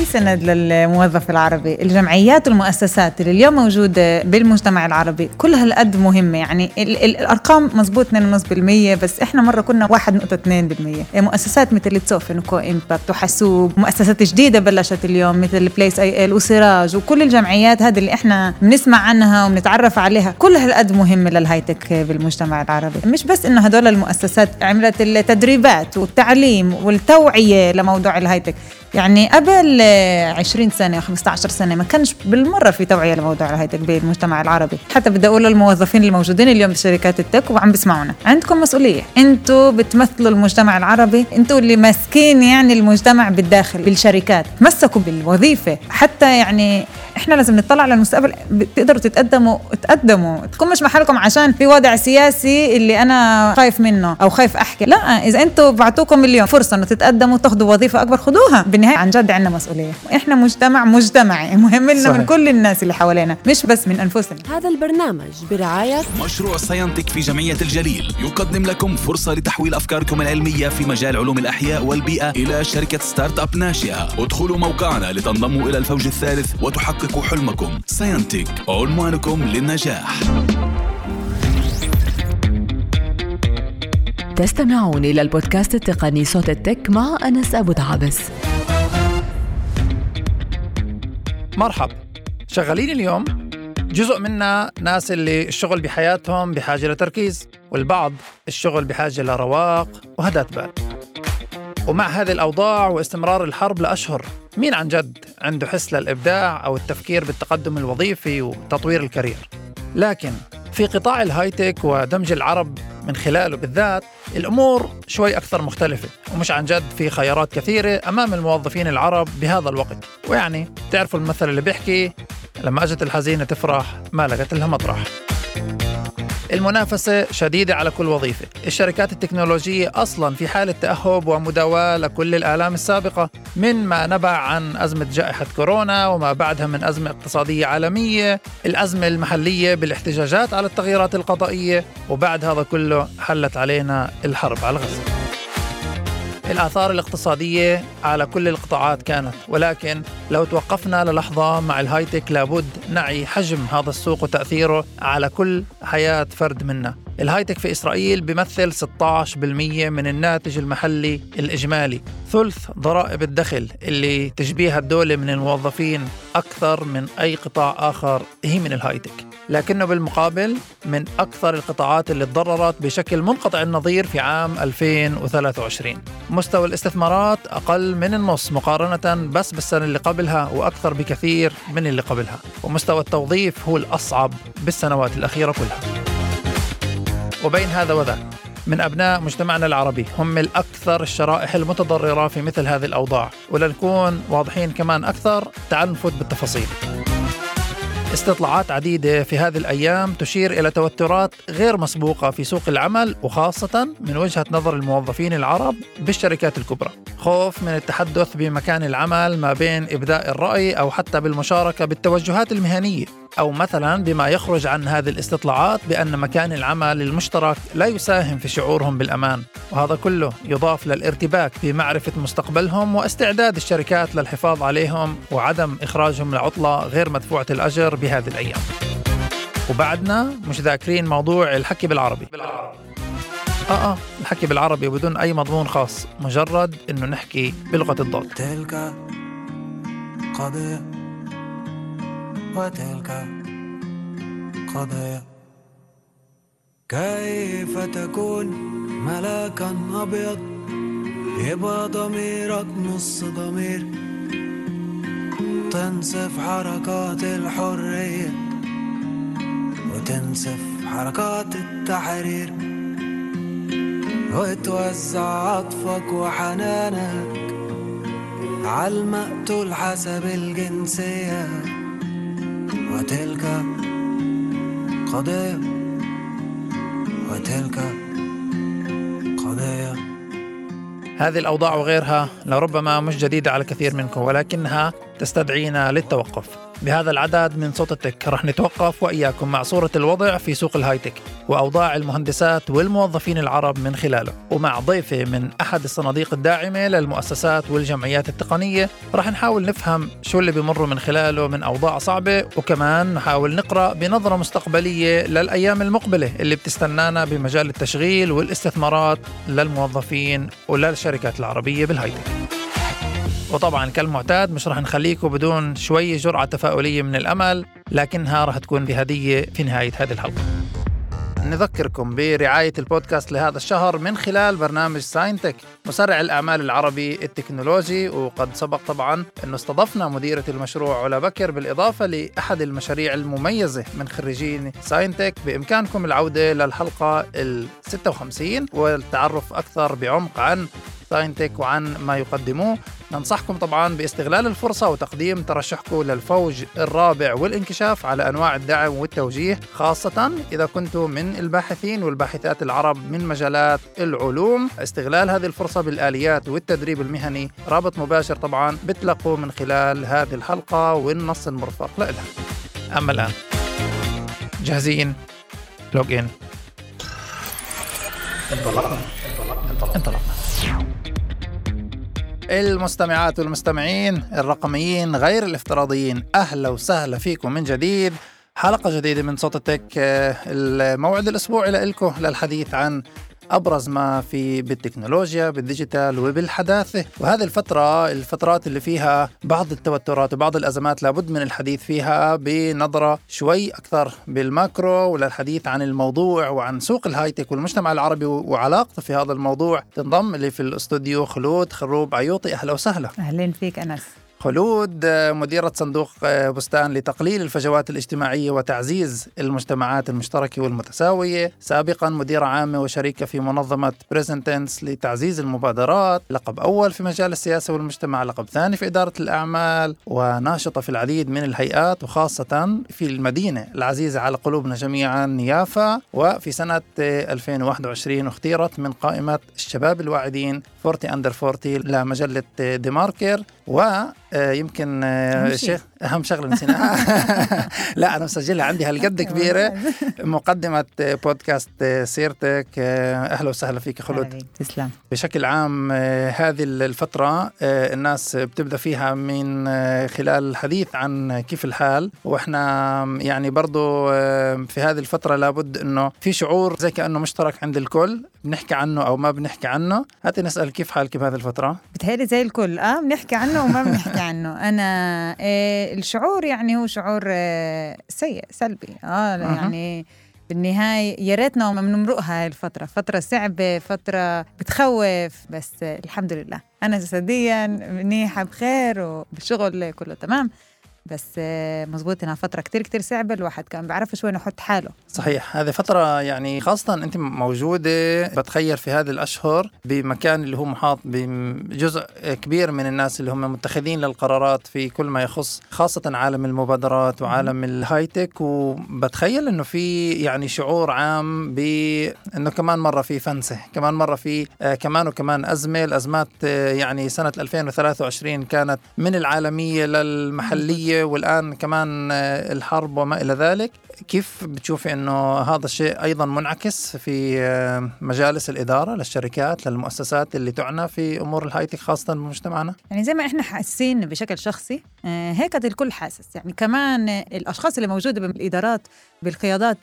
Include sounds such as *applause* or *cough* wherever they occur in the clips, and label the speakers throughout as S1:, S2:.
S1: في سند للموظف العربي. الجمعيات والمؤسسات اللي اليوم موجودة بالمجتمع العربي كلها هالقد مهمة. يعني ال ال الأرقام مزبوط 2.5% بس إحنا مرة كنا 1.2% مؤسسات مثل تسوفن و Co-Impact وحاسوب. مؤسسات جديدة بلشت اليوم مثل Place-IL وسراج وكل الجمعيات هذه اللي إحنا بنسمع عنها وبنتعرف عليها. كلها هالقد مهمة لل high-tech بالمجتمع العربي. مش بس إنه هدول المؤسسات عملت التدريبات والتعليم والتوعية لموضوع ال high-tech يعني قبل 20 سنة أو 15 سنة ما كانش بالمرة في توعية لموضوع الهايتك بالمجتمع العربي. حتى بدي أقول للموظفين الموجودين اليوم بشركات التك وعم بيسمعونا عندكم مسؤولية. أنتوا بتمثلوا المجتمع العربي. أنتوا اللي ماسكين يعني المجتمع بالداخل بالشركات. تمسكوا بالوظيفة. حتى يعني إحنا لازم نطلع على المستقبل. تقدروا تتقدموا تقدموا تكون مش محلكم عشان في وضع سياسي اللي أنا خايف منه أو خايف أحكي. لا إذا أنتم بعطوكم اليوم فرصة إنه تتقدموا تاخذوا وظيفة أكبر خذوها بالنهاية عن جد عندنا مسؤولية. إحنا مجتمع مجتمعي. *laughs* مهم لنا من كل الناس اللي حوالينا مش بس من أنفسنا.
S2: هذا البرنامج برعاية
S3: مشروع ساينتك في جمعية الجليل. يقدم لكم فرصة لتحويل أفكاركم العلمية في مجال علوم الأحياء والبيئة إلى شركة startup ناشئه ادخلوا موقعنا لتنضموا إلى الفوج الثالث وتحققوا حلمكم. ساينتك عنوانكم للنجاح.
S2: تستمعون إلى البودكاست التقني صوت ال tech مع أنس أبو دعابس
S4: مرحب شغالين اليوم؟ جزء منا ناس اللي الشغل بحياتهم بحاجة لتركيز والبعض الشغل بحاجة لرواق وهداة بال ومع هذه الأوضاع واستمرار الحرب لأشهر مين عن جد عنده حس للإبداع أو التفكير بالتقدم الوظيفي وتطوير الكارير؟ لكن في قطاع الهايتك ودمج العرب من خلاله بالذات الأمور شوي أكثر مختلفة ومش عن جد في خيارات كثيرة أمام الموظفين العرب بهذا الوقت. ويعني تعرفوا المثل اللي بيحكي لما أجت الحزينة تفرح ما لقت لها مطرح. المنافسة شديدة على كل وظيفة. الشركات التكنولوجية أصلا في حالة تأهب ومداواة لكل الآلام السابقة من ما نبع عن أزمة جائحة كورونا وما بعدها من أزمة اقتصادية عالمية الأزمة المحلية بالاحتجاجات على التغييرات القضائية وبعد هذا كله حلت علينا الحرب على غزة. الآثار الاقتصادية على كل القطاعات كانت ولكن لو توقفنا للحظة مع الهايتك لابد نعي حجم هذا السوق وتأثيره على كل حياة فرد منا. الهايتك في إسرائيل بيمثل 16% من الناتج المحلي الإجمالي ثلث ضرائب الدخل اللي تشبيها الدولة من الموظفين أكثر من أي قطاع آخر هي من الهايتك. لكنه بالمقابل من أكثر القطاعات اللي تضررت بشكل منقطع النظير في عام 2023 مستوى الاستثمارات أقل من النص مقارنة بس بالسنة اللي قبلها وأكثر بكثير من اللي قبلها. ومستوى التوظيف هو الأصعب بالسنوات الأخيرة كلها. وبين هذا وذاك من أبناء مجتمعنا العربي هم الأكثر الشرائح المتضررة في مثل هذه الأوضاع. ولنكون واضحين كمان أكثر تعال نفوت بالتفاصيل. استطلاعات عديدة في هذه الأيام تشير إلى توترات غير مسبوقة في سوق العمل وخاصة من وجهة نظر الموظفين العرب بالشركات الكبرى. خوف من التحدث بمكان العمل ما بين إبداء الرأي أو حتى بالمشاركة بالتوجهات المهنية. أو مثلا بما يخرج عن هذه الاستطلاعات بأن مكان العمل المشترك لا يساهم في شعورهم بالأمان وهذا كله يضاف للارتباك بمعرفة مستقبلهم واستعداد الشركات للحفاظ عليهم وعدم إخراجهم لعطلة غير مدفوعة الأجر بهذه الأيام. وبعدنا مش ذاكرين موضوع الحكي بالعربي. آه آه الحكي بالعربي بدون أي مضمون خاص مجرد إنه نحكي بلغة الضاد
S5: تلك قضية وتلك قضية كيف تكون ملاكا أبيض يبقى ضميرك نص ضمير؟ تنسف حركات الحرية وتنسف حركات التحرير. وتوزع عطفك وحنانك عالمقتول حسب الجنسية. وتلك قضية وتلك قضية
S4: هذه الأوضاع وغيرها لربما مش جديدة على كثير منكم ولكنها تستدعينا للتوقف. بهذا العدد من صوت التك رح نتوقف وإياكم مع صورة الوضع في سوق الهايتك وأوضاع المهندسات والموظفين العرب من خلاله. ومع ضيفة من أحد الصناديق الداعمة للمؤسسات والجمعيات التقنية رح نحاول نفهم شو اللي بمروا من خلاله من أوضاع صعبة وكمان نحاول نقرأ بنظرة مستقبلية للأيام المقبلة اللي بتستنانا بمجال التشغيل والاستثمارات للموظفين وللشركات العربية بالهايتك. وطبعا كالمعتاد مش رح نخليكم بدون شوي جرعة تفاؤلية من الأمل لكنها رح تكون بهدية في نهاية هذه الحلقة. نذكركم برعاية البودكاست لهذا الشهر من خلال برنامج ساينتك مسرع الأعمال العربي التكنولوجي وقد سبق طبعا أنه استضفنا مديرة المشروع علا بكر بالإضافة لأحد المشاريع المميزة من خريجين ساينتك. بإمكانكم العودة للحلقة ال 56 والتعرف أكثر بعمق عن ساينتك وعن ما يقدموه. ننصحكم طبعا باستغلال الفرصة وتقديم ترشحكم للفوج الرابع والانكشاف على أنواع الدعم والتوجيه خاصة إذا كنتم من الباحثين والباحثات العرب من مجالات العلوم. استغلال هذه الفرصة بالآليات والتدريب المهني رابط مباشر طبعا بتلقوا من خلال هذه الحلقة والنص المرفق لها أما الآن جاهزين؟ log in انطلقنا انطلقنا انطلقنا المستمعات والمستمعين الرقميين غير الافتراضيين أهلا وسهلا فيكم من جديد. حلقة جديدة من صوت ال tech آه، الموعد الأسبوعي لكم للحديث عن أبرز ما في بالتكنولوجيا بال digital وبالحداثة. وهذه الفترة الفترات اللي فيها بعض التوترات وبعض الأزمات لابد من الحديث فيها بنظرة شوي أكثر بال macro وللحديث عن الموضوع وعن سوق ال high-tech والمجتمع العربي وعلاقته في هذا الموضوع. تنضم لي في الاستوديو خلود خروب عيوطي. أهلا وسهلا.
S1: أهلين فيك أنس.
S4: خلود آه، مديرة صندوق آه، بستان لتقليل الفجوات الاجتماعية وتعزيز المجتمعات المشتركة والمتساوية. سابقا مديرة عامة وشريكة في منظمة PresenTense لتعزيز المبادرات. لقب أول في مجال السياسة والمجتمع لقب ثاني في إدارة الأعمال وناشطة في العديد من الهيئات وخاصة في المدينة العزيزة على قلوبنا جميعنا يافا. وفي سنة آه، 2021 اختيرت من قائمة الشباب الواعدين 40 under 40 لمجلة TheMarker ويمكن
S1: شيء.
S4: شيخ أهم شغلة نسيناها. *laughs* لا أنا مسجلها عندي هالقد كبيرة. *laughs* مقدمة بودكاست سيرتك أهلا وسهلا فيك خلود.
S1: تسلم.
S4: بشكل عام آه، هذه الفترة آه، الناس بتبدأ فيها من آه، خلال الحديث عن كيف الحال. وإحنا يعني برضو آه، في هذه الفترة لابد أنه في شعور زي كأنه مشترك عند الكل. بنحكي عنه أو ما بنحكي عنه. هاتي نسأل كيف حالك بهذه الفترة؟
S1: بتهيألي زي الكل. آه بنحكي عنه وما بنحكي عنه. أنا آه الشعور يعني هو شعور آه سيء سلبي.
S4: آه.
S1: يعني بالنهاية يا ريتنا ما بنمرقها هاي الفترة فترة صعبة فترة بتخوف بس الحمد لله. أنا جسديا منيحة بخير وبالشغل كله تمام. بس آه مزبوط إنها فترة كتير كتير صعبة الواحد كان بعرفش وين يحط حاله.
S4: صحيح. هذه فترة يعني خاصة أنت موجودة بتخيل في هذه الأشهر بمكان اللي هو محاط بجزء كبير من الناس اللي هم متخذين للقرارات في كل ما يخص خاصة عالم المبادرات وعالم الهايتك وبتخيل أنه في يعني شعور عام بأنه كمان مرة في فنسة كمان مرة في آه كمان وكمان أزمة. الأزمات آه يعني سنة 2023 كانت من العالمية والآن كمان آه الحرب وما إلى ذلك كيف بتشوفي إنه هذا الشيء أيضا منعكس في آه، مجالس الإدارة للشركات للمؤسسات اللي تعنى في أمور الهايتك خاصة بمجتمعنا؟
S1: يعني زي ما إحنا حاسين بشكل شخصي آه، هيك الكل حاسس يعني كمان الأشخاص اللي موجودة بالإدارات بالقيادات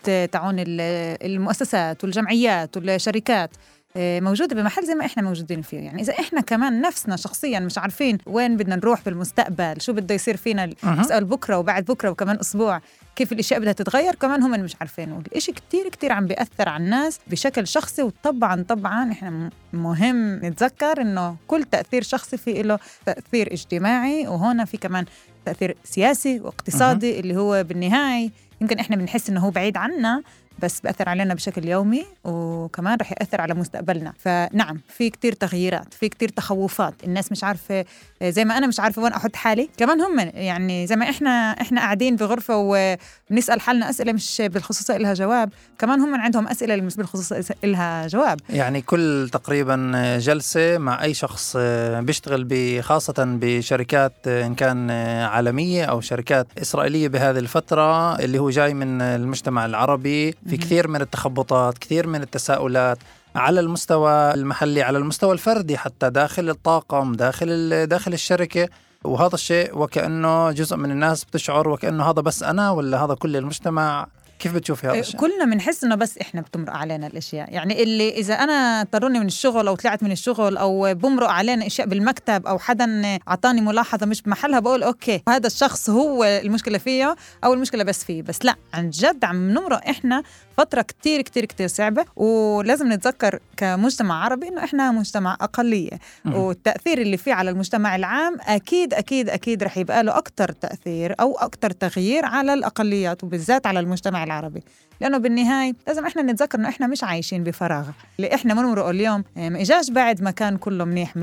S1: ال- المؤسسات والجمعيات والشركات آه، موجودة بمحل زي ما إحنا موجودين فيه. يعني إذا إحنا كمان نفسنا شخصيا مش عارفين وين بدنا نروح بالمستقبل شو بده يصير فينا
S4: أها.
S1: نسأل بكرة وبعد بكرة وكمان أسبوع كيف الأشياء بدها تتغير كمان هم مش عارفين. والشيء كتير كتير عم بيأثر على الناس بشكل شخصي وطبعا طبعا إحنا مهم نتذكر إنه كل تأثير شخصي في له تأثير اجتماعي وهنا في كمان تأثير سياسي واقتصادي اللي هو بالنهاية يمكن إحنا بنحس إنه هو بعيد عنا بس بأثر علينا بشكل يومي وكمان رح يأثر على مستقبلنا. فنعم في كتير تغييرات في كتير تخوفات. الناس مش عارفة زي ما أنا مش عارفة وين أحط حالي. كمان هم يعني زي ما إحنا إحنا قاعدين بغرفة وبنسأل حالنا أسئلة مش بالخصوص إلها جواب كمان هم عندهم أسئلة مش بالخصوص إلها جواب.
S4: يعني كل تقريبا جلسة مع أي شخص بيشتغل خاصة بشركات إن كان عالمية أو شركات إسرائيلية بهذه الفترة اللي هو جاي من المجتمع العربي في كثير من التخبطات كثير من التساؤلات على المستوى المحلي على المستوى الفردي حتى داخل الطاقم داخل داخل الشركة. وهذا الشيء وكأنه جزء من الناس بتشعر وكأنه هذا بس أنا ولا هذا كل المجتمع. كيف بتشوفي هذا الشيء؟
S1: كلنا بنحس إنه بس إحنا بتمرق علينا الأشياء، يعني اللي إذا أنا اضطروني من الشغل أو طلعت من الشغل أو بمرق علينا أشياء بالمكتب أو حدا أعطاني ملاحظة مش بمحلها بقول أوكي هذا الشخص هو المشكلة فيه أو المشكلة بس فيه، بس لا عن جد عم نمرق إحنا فترة كتير كتير كتير صعبة. ولازم نتذكر كمجتمع عربي إنه إحنا مجتمع أقلية. والتأثير اللي فيه على المجتمع العام أكيد أكيد أكيد رح يبقى له أكثر تأثير أو أكثر تغيير على الأقليات وبالذات على المجتمع العربي. لأنه بالنهاية لازم إحنا نتذكر إنه إحنا مش عايشين بفراغ. اللي إحنا بنمرقه اليوم ما إجاش بعد ما كان كله منيح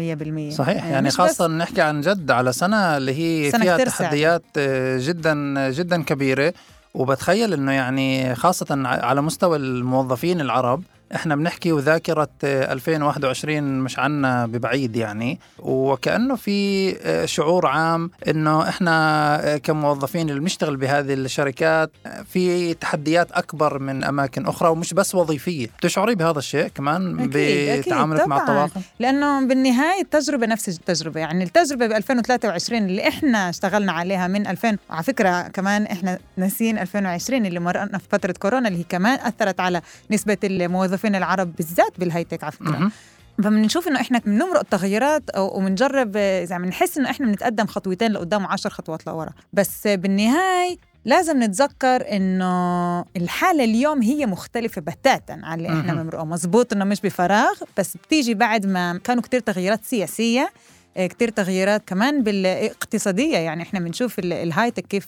S1: 100%
S4: صحيح يعني خاصة نحكي عن جد على سنة اللي هي سنة فيها تحديات سعر. جدا جدا كبيرة. وبتخيل إنه يعني خاصة على مستوى الموظفين العرب إحنا بنحكي وذاكرة 2021 مش عنا ببعيد يعني. وكأنه في شعور عام إنه إحنا كموظفين اللي بنشتغل بهذه الشركات في تحديات أكبر من أماكن أخرى ومش بس وظيفية. بتشعري بهذا الشيء كمان بتعاملك مع الطواقم
S1: لأنه بالنهاية التجربة نفس التجربة. يعني التجربة ب 2023 اللي إحنا اشتغلنا عليها من 2000 على فكرة كمان إحنا ناسين 2020 اللي مرقنا في فترة كورونا اللي هي كمان أثرت على نسبة الموظفين الموظفين العرب بالذات بالهايتك على فكرة. فبنشوف إنه إحنا بنمرق التغيرات وبنجرب إذا بنحس إنه إحنا بنتقدم خطوتين لقدام وعشر خطوات لورا. بس بالنهاية لازم نتذكر إنه الحالة اليوم هي مختلفة بتاتا عن اللي إحنا بنمرقه. مزبوط إنه مش بفراغ بس بتيجي بعد ما كانوا كتير تغييرات سياسية كتير تغييرات كمان بالاقتصادية. يعني إحنا بنشوف ال high-tech كيف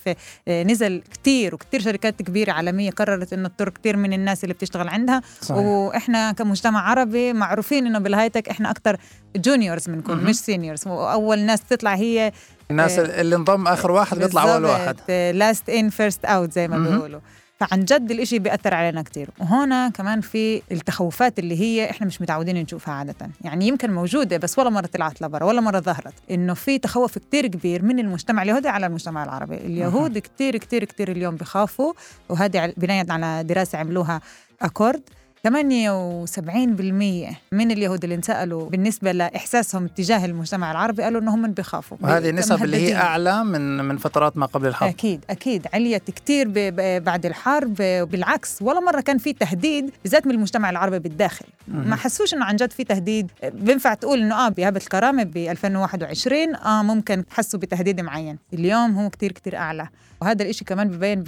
S1: نزل كتير وكتير شركات كبيرة عالمية قررت إنه تطرد كتير من الناس اللي بتشتغل عندها. صحيح. وإحنا كمجتمع عربي معروفين إنه بال high-tech إحنا أكتر juniors بنكون مش seniors وأول ناس تطلع هي
S4: الناس اللي انضم آخر واحد بيطلع أول واحد.
S1: last in first out زي ما بيقولوا. فعن جد الإشي بيأثر علينا كتير. وهنا كمان في التخوفات اللي هي إحنا مش متعودين نشوفها عادة. يعني يمكن موجودة بس ولا مرة طلعت لبرا ولا مرة ظهرت. إنه في تخوف كتير كبير من المجتمع اليهودي على المجتمع العربي. اليهود كتير كتير كتير اليوم بخافوا وهذه بناء على دراسة عملوها أكورد. 78% من اليهود اللي انسالوا بالنسبة لإحساسهم تجاه المجتمع العربي قالوا إنهم بخافوا
S4: وهذه النسب اللي هي أعلى من من فترات ما قبل الحرب.
S1: أكيد أكيد. عليت كثير بعد الحرب بالعكس ولا مرة كان في تهديد بالذات من المجتمع العربي بالداخل. ما حسوش إنه عن جد في تهديد. بينفع تقول إنه آه بهبه الكرامة ب 2021 آه ممكن تحسوا بتهديد معين. اليوم هو كثير كثير أعلى. وهذا الإشي كمان ببين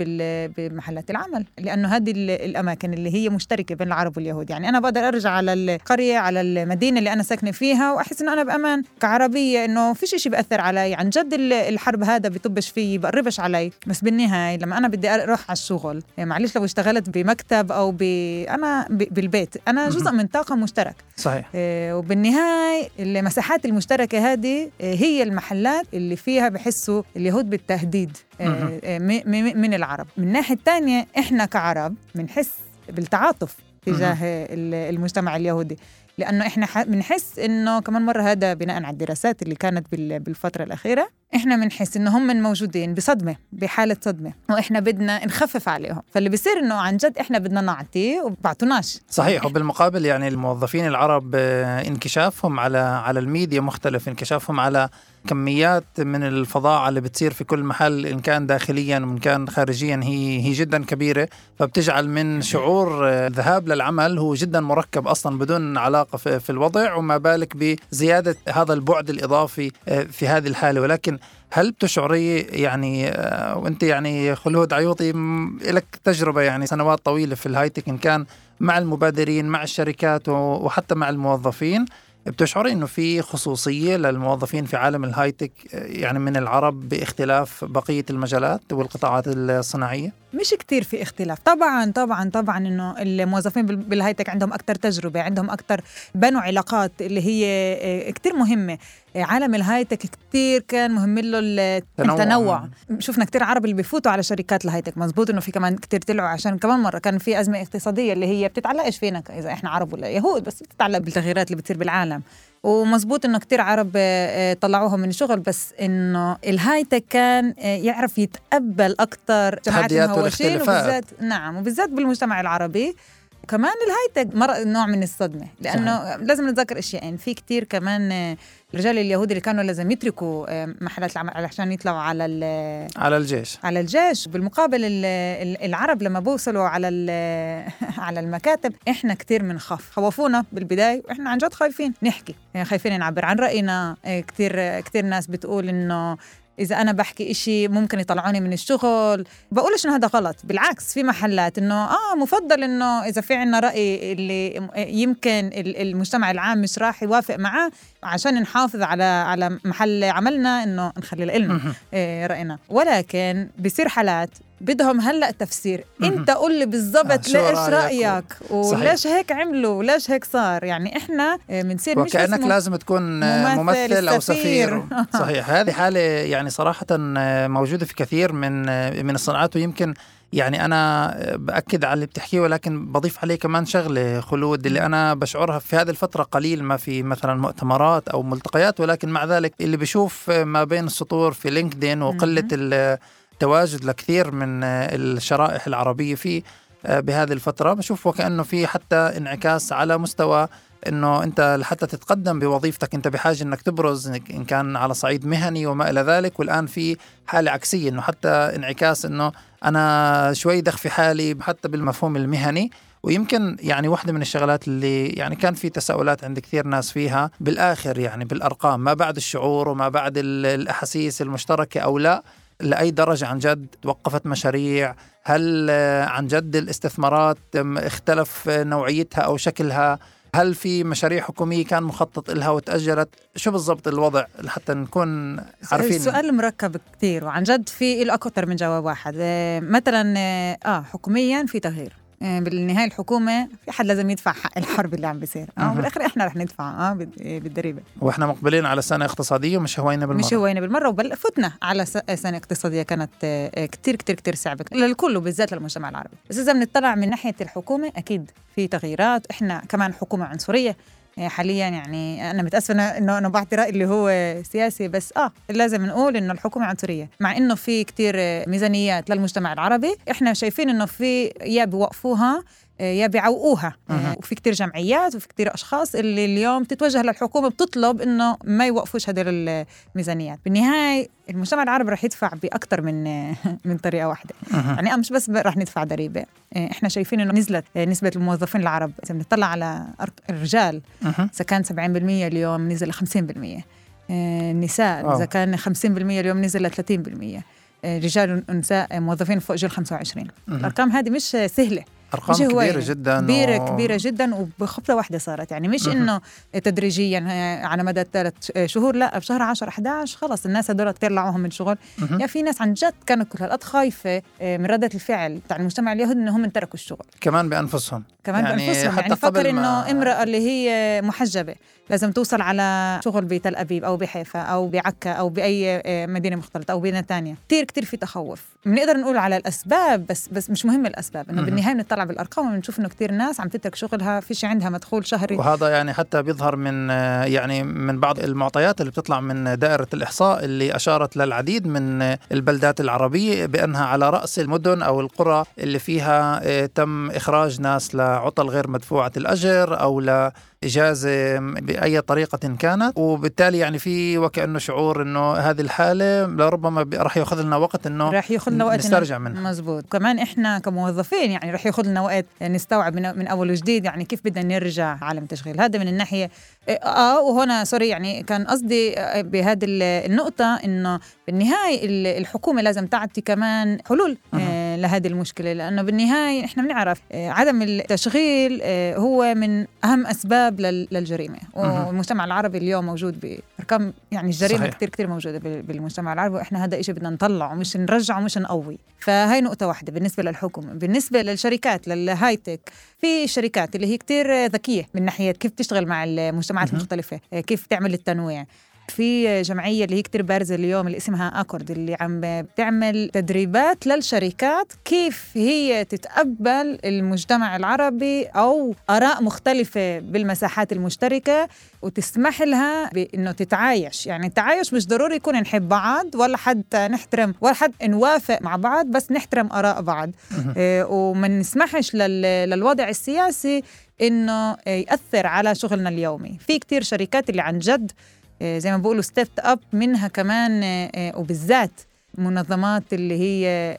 S1: بمحلات العمل لأنه هذه الأماكن اللي هي مشتركة بين العرب واليهود. يعني أنا بقدر أرجع على القرية على المدينة اللي أنا ساكنة فيها وأحس إنه أنا بأمان. كعربية إنه فيش إشي بأثر علي. عن جد الحرب هذا بيطبش فيي بقربش علي. بس بالنهاية لما أنا بدي أروح على الشغل يعني معلش لو اشتغلت بمكتب أو ب... أنا ب... بالبيت. أنا جزء من طاقة مشترك
S4: صحيح.
S1: إيه وبالنهاية المساحات المشتركة هذه هي المحلات اللي فيها بحسوا اليهود بالتهديد من العرب. من الناحية الثانية إحنا كعرب بنحس بالتعاطف تجاه المجتمع اليهودي. لأنه إحنا بنحس إنه كمان مرة هذا بناء على الدراسات اللي كانت بالفترة الأخيرة إحنا بنحس إنه هم موجودين بصدمة بحالة صدمة وإحنا بدنا نخفف عليهم. فاللي بيصير إنه عن جد إحنا بدنا نعطي وبعطوناش.
S4: صحيح وبالمقابل يعني الموظفين العرب انكشافهم على على الميديا مختلف انكشافهم على كميات من الفظاعة اللي بتصير في كل محل إن كان داخليا وإن كان خارجيا هي هي جدا كبيرة. فبتجعل من شعور الذهاب للعمل هو جدا مركب أصلا بدون علاقة في الوضع وما بالك بزيادة هذا البعد الإضافي في هذه الحالة. ولكن هل بتشعري يعني وأنت يعني خلود عيوطي لك تجربة يعني سنوات طويلة في الهايتك إن كان مع المبادرين مع الشركات وحتى مع الموظفين بتشعري إنه في خصوصية للموظفين في عالم الهايتك يعني من العرب باختلاف بقية المجالات والقطاعات الصناعية؟
S1: مش كتير في اختلاف. طبعا طبعا طبعا إنه الموظفين بال- بالهايتك عندهم أكثر تجربة عندهم أكثر بنوا علاقات اللي هي آه، كتير مهمة. عالم الهايتك كتير كان مهم له ال-
S4: تنوع.
S1: التنوع. شفنا كتير عرب اللي بيفوتوا على شركات الهايتك. مزبوط إنه في كمان كتير طلعوا عشان كمان مرة كان في أزمة اقتصادية اللي هي بتتعلقش فينا إذا إحنا عرب ولا يهود بس بتتعلق بالتغييرات اللي بتصير بالعالم. ومزبوط إنه كتير عرب آه، آه، طلعوهم من الشغل بس إنه الهايتك كان آه، يعرف يتقبل أكثر جماعات المهوشين. وبالذات نعم وبالذات بالمجتمع العربي كمان الهايتك مر نوع من الصدمة لأنه صحيح. لازم نتذكر أشياء في كتير كمان آه، الرجال اليهود اللي كانوا لازم يتركوا آه، محلات العمل علشان يطلعوا على
S4: على الجيش.
S1: على الجيش. بالمقابل ال- ال- العرب لما بوصلوا على *laughs* على المكاتب إحنا كتير بنخاف خوفونا بالبداية وإحنا عن جد خايفين. نحكي يعني خايفين نعبر عن رأينا. كتير كتير ناس بتقول إنه إذا أنا بحكي إشي ممكن يطلعوني من الشغل. بقولش إنه هذا غلط. بالعكس في محلات إنه آه مفضل إنه إذا في عنا رأي اللي يمكن ال- المجتمع العام مش راح يوافق معاه عشان نحافظ على على محل عملنا إنه نخلي لنا إيه، رأينا. ولكن بصير حالات بدهم هلأ تفسير. إنت قول لي
S4: آه،
S1: بالضبط
S4: شو
S1: ليش
S4: رأيك؟
S1: رأيك؟ وليش هيك عملوا؟ وليش هيك صار؟ يعني إحنا آه، بنصير مش اسمه-
S4: لازم تكون
S1: ممثل،
S4: ممثل أو
S1: سفير.
S4: سفير. *laughs* صحيح. هذه حالة يعني صراحة موجودة في كثير من من الصناعات ويمكن يعني أنا بأكد على اللي بتحكيه ولكن بضيف عليه كمان شغلة خلود اللي أنا بشعرها في هذه الفترة قليل ما في مثلا مؤتمرات أو ملتقيات ولكن مع ذلك اللي بشوف ما بين السطور في لينكدين وقلة التواجد لكثير من الشرائح العربية فيه بهذه الفترة بشوف وكأنه في حتى انعكاس على مستوى إنه أنت لحتى تتقدم بوظيفتك أنت بحاجة إنك تبرز إن كان على صعيد مهني وما إلى ذلك والآن في حالة عكسية إنه حتى انعكاس إنه أنا شوي دخ في حالي حتى بالمفهوم المهني. ويمكن يعني واحدة من الشغلات اللي يعني كان في تساؤلات عند كثير ناس فيها بالآخر يعني بالأرقام ما بعد الشعور وما بعد ال- الأحاسيس المشتركة أو لا لأي درجة عن جد توقفت مشاريع؟ هل عن جد الاستثمارات اختلف نوعيتها أو شكلها؟ هل في مشاريع حكومية كان مخطط لها وتأجلت؟ شو بالضبط الوضع لحتى نكون عارفين؟
S1: السؤال مركب كتير وعن جد في له أكثر من جواب واحد. آه، مثلا آه آه، حكوميا في تغيير. بالنهاية الحكومة في حد لازم يدفع حق الحرب اللي عم بيصير.
S4: آه.
S1: بالاخر إحنا رح ندفع آه بال- آه، بالضريبه
S4: وإحنا مقبلين على سنة اقتصادية ومش هوينا بالمرة.
S1: مش هوينا بالمرة وبل فتنا على س- سنة اقتصادية كانت آه، آه، كتير كتير كتير صعبة. للكل وبالذات للمجتمع العربي. بس إذا بنطلع من ناحية الحكومة أكيد في تغييرات. إحنا كمان حكومة عنصرية. آه، حاليا يعني أنا متأسفة انه أنا بعطي رأي اللي هو سياسي بس آه لازم نقول إنه الحكومة عنصرية مع إنه في كتير ميزانيات للمجتمع العربي. إحنا شايفين إنه في يا بيوقفوها يا بيعوقوها. وفي كتير جمعيات وفي كتير أشخاص اللي اليوم تتوجه للحكومة بتطلب إنه ما يوقفوش هدول الميزانيات بالنهاية المجتمع العربي رح يدفع باكثر من *laughs* من طريقة واحدة
S4: مهم.
S1: يعني مش بس رح ندفع ضريبة آه، إحنا شايفين إنه نزلت آه، نسبة الموظفين العرب إذا بنطلع على الرجال. إذا كان 70% اليوم نزل ل 50% آه، النساء. إذا كان 50% اليوم نزل ل 30% آه، رجال ونساء موظفين فوق جيل 25
S4: مهم.
S1: الأرقام هذه مش
S4: سهلة
S1: مش هواية.
S4: كبيرة جدا
S1: كبيرة
S4: و-
S1: كبيرة جدا وبخطوة واحدة صارت يعني مش. إنه تدريجيا آه، على مدى ثلاث شهور لا بشهر 10 11 خلص الناس هدول طلعوهم من شغل. يا في ناس عن جد كانوا كل هالقد خايفة آه، من ردة الفعل تاع المجتمع اليهودي إنهم تركوا الشغل
S4: كمان بأنفسهم
S1: كمان
S4: يعني
S1: يعني بأنفسهم
S4: حتى
S1: يعني فكر
S4: ما-
S1: إنه امرأة اللي هي محجبة لازم توصل على شغل بتل أبيب أو بحيفا أو بعكا أو بأي آه، مدينة مختلطة أو بنتانيا كتير كتير في تخوف بنقدر نقول على الأسباب بس بس مش مهم الأسباب إنه
S4: مهم.
S1: بنطلع بالأرقام وبنشوف إنه كتير ناس عم تترك شغلها فيش عندها مدخول شهري.
S4: وهذا يعني حتى بيظهر من يعني من بعض المعطيات اللي بتطلع من دائرة الإحصاء اللي أشارت للعديد من البلدات العربية بأنها على رأس المدن أو القرى اللي فيها آه، تم إخراج ناس لعطل غير مدفوعة الأجر أو لإجازة بأي طريقة كانت. وبالتالي يعني في وكأنه شعور أنه هذه الحالة لربما راح يأخذ لنا وقت أنه
S1: رح يأخذ لنا وقت
S4: نسترجع منها.
S1: مزبوط. كمان إحنا كموظفين يعني رح يأخذ لنا وقت نستوعب من, من أول وجديد يعني كيف بدنا نرجع عالم التشغيل هذا من الناحية. آه وهنا sorry يعني كان قصدي آه، بهذه ال- النقطة إنه بالنهاية ال- الحكومة لازم تعطي كمان حلول. آه، لهذه المشكلة لأنه بالنهاية إحنا بنعرف آه، عدم التشغيل آه، هو من أهم أسباب لل-
S4: للجريمة.
S1: والمجتمع العربي اليوم موجود بارقام يعني الجريمة
S4: صحيح.
S1: كثير كثير موجودة بال- بالمجتمع العربي وإحنا هذا إشي بدنا نطلعه مش نرجعه مش نقوي فهاي نقطة واحدة بالنسبة للحكومة بالنسبة للشركات لل high tech في شركات اللي هي كتير ذكية من ناحية كيف تشتغل مع المجتمعات. المختلفه آه، كيف تعمل التنويع في جمعية اللي هي كتير بارزة اليوم اللي اسمها أكورد اللي عم بتعمل تدريبات للشركات كيف هي تتقبل المجتمع العربي أو آراء مختلفة بالمساحات المشتركة وتسمح لها بإنه تتعايش. يعني التعايش مش ضروري يكون نحب بعض ولا حتى نحترم ولا حتى نوافق مع بعض بس نحترم آراء بعض. إيه، وما نسمحش لل- للوضع السياسي إنه يأثر على شغلنا اليومي. في كتير شركات اللي عن جد آه، زي ما بقولوا step up منها كمان آه، آه، وبالذات منظمات اللي هي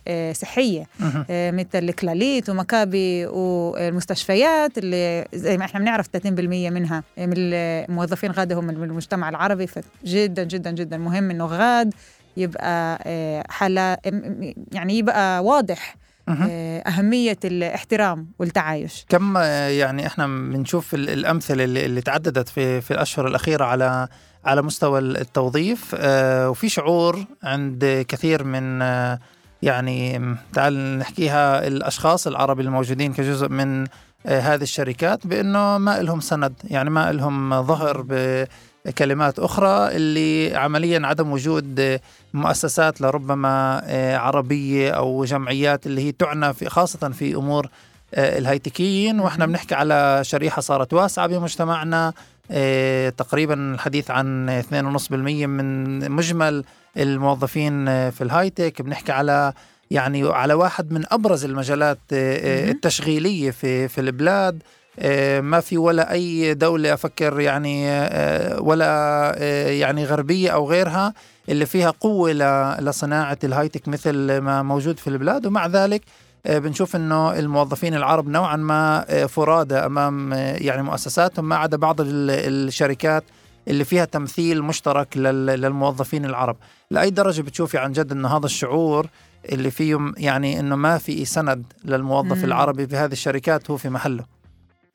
S1: آه،. آه، مثل كلاليت ومكابي والمستشفيات اللي زي ما إحنا بنعرف 30% منها من الموظفين غاده هم من المجتمع العربي فجدا جدا جدا مهم إنه غاد يبقى آه، حالة يعني يبقى واضح. آه، أهمية الاحترام والتعايش.
S4: كم آه، يعني إحنا بنشوف ال- الأمثلة اللي, اللي تعددت في في الأشهر الأخيرة على على مستوى التوظيف آه، وفي شعور عند كثير من آه، يعني تعال نحكيها الأشخاص العرب الموجودين كجزء من آه، هذه الشركات بأنه ما لهم سند يعني ما لهم ظهر بكلمات أخرى اللي عمليا عدم وجود مؤسسات لربما آه، عربية أو جمعيات اللي هي تعنى في خاصة في أمور آه، الهيتكيين
S1: وإحنا.
S4: بنحكي على شريحة صارت واسعة بمجتمعنا آه، تقريبا الحديث عن 2.5% من مجمل الموظفين في الهايتك بنحكي على يعني على واحد من أبرز المجالات. التشغيلية في في البلاد ما في ولا أي دولة أفكر يعني آه، ولا آه، يعني غربية أو غيرها اللي فيها قوة ل- لصناعة الهايتك مثل ما موجود في البلاد. ومع ذلك آه، بنشوف إنه الموظفين العرب نوعا ما آه، فرادى أمام آه، يعني مؤسساتهم ما عدا بعض ال- الشركات اللي فيها تمثيل مشترك لل- للموظفين العرب. لأي درجة بتشوفي عن جد إنه هذا الشعور اللي فيه يعني إنه ما في سند للموظف
S1: مم.
S4: العربي بهذه الشركات هو في محله.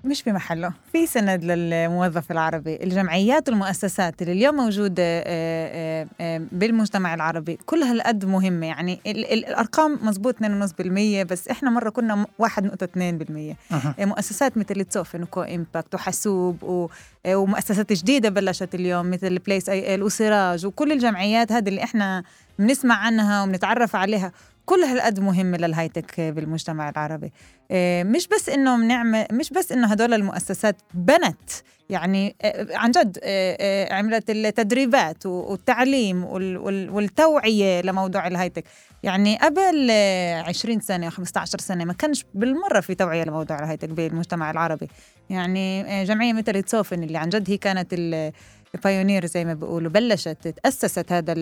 S1: مش بمحله في سند للموظف العربي. الجمعيات والمؤسسات اللي اليوم موجودة آه، آه، آه، بالمجتمع العربي كلها القد مهمة. يعني ال- ال- الأرقام مزبوط 2.5% بس إحنا مرة كنا م- 1.2%
S4: أها.
S1: آه، مؤسسات مثل تسوفن وكو إمباكت وحاسوب ومؤسسات جديدة بلشت اليوم مثل بليس اي ال وسراج وكل الجمعيات هذه اللي إحنا بنسمع عنها وبنتعرف عليها. كل هالقد مهمة لل high tech بالمجتمع العربي. آه، مش بس إنه بنعمل مش بس إنه هدول المؤسسات بنت يعني آه، عن جد آه، عملت التدريبات والتعليم وال- وال- والتوعية لموضوع ال high tech. يعني قبل آه، 20 سنة 15 سنة ما كانش بالمرة في توعية لموضوع ال high tech بالمجتمع العربي. يعني جمعية مثل تسوفن اللي عن جد هي كانت ال- ال pioneer زي ما بيقولوا بلشت تأسست هذا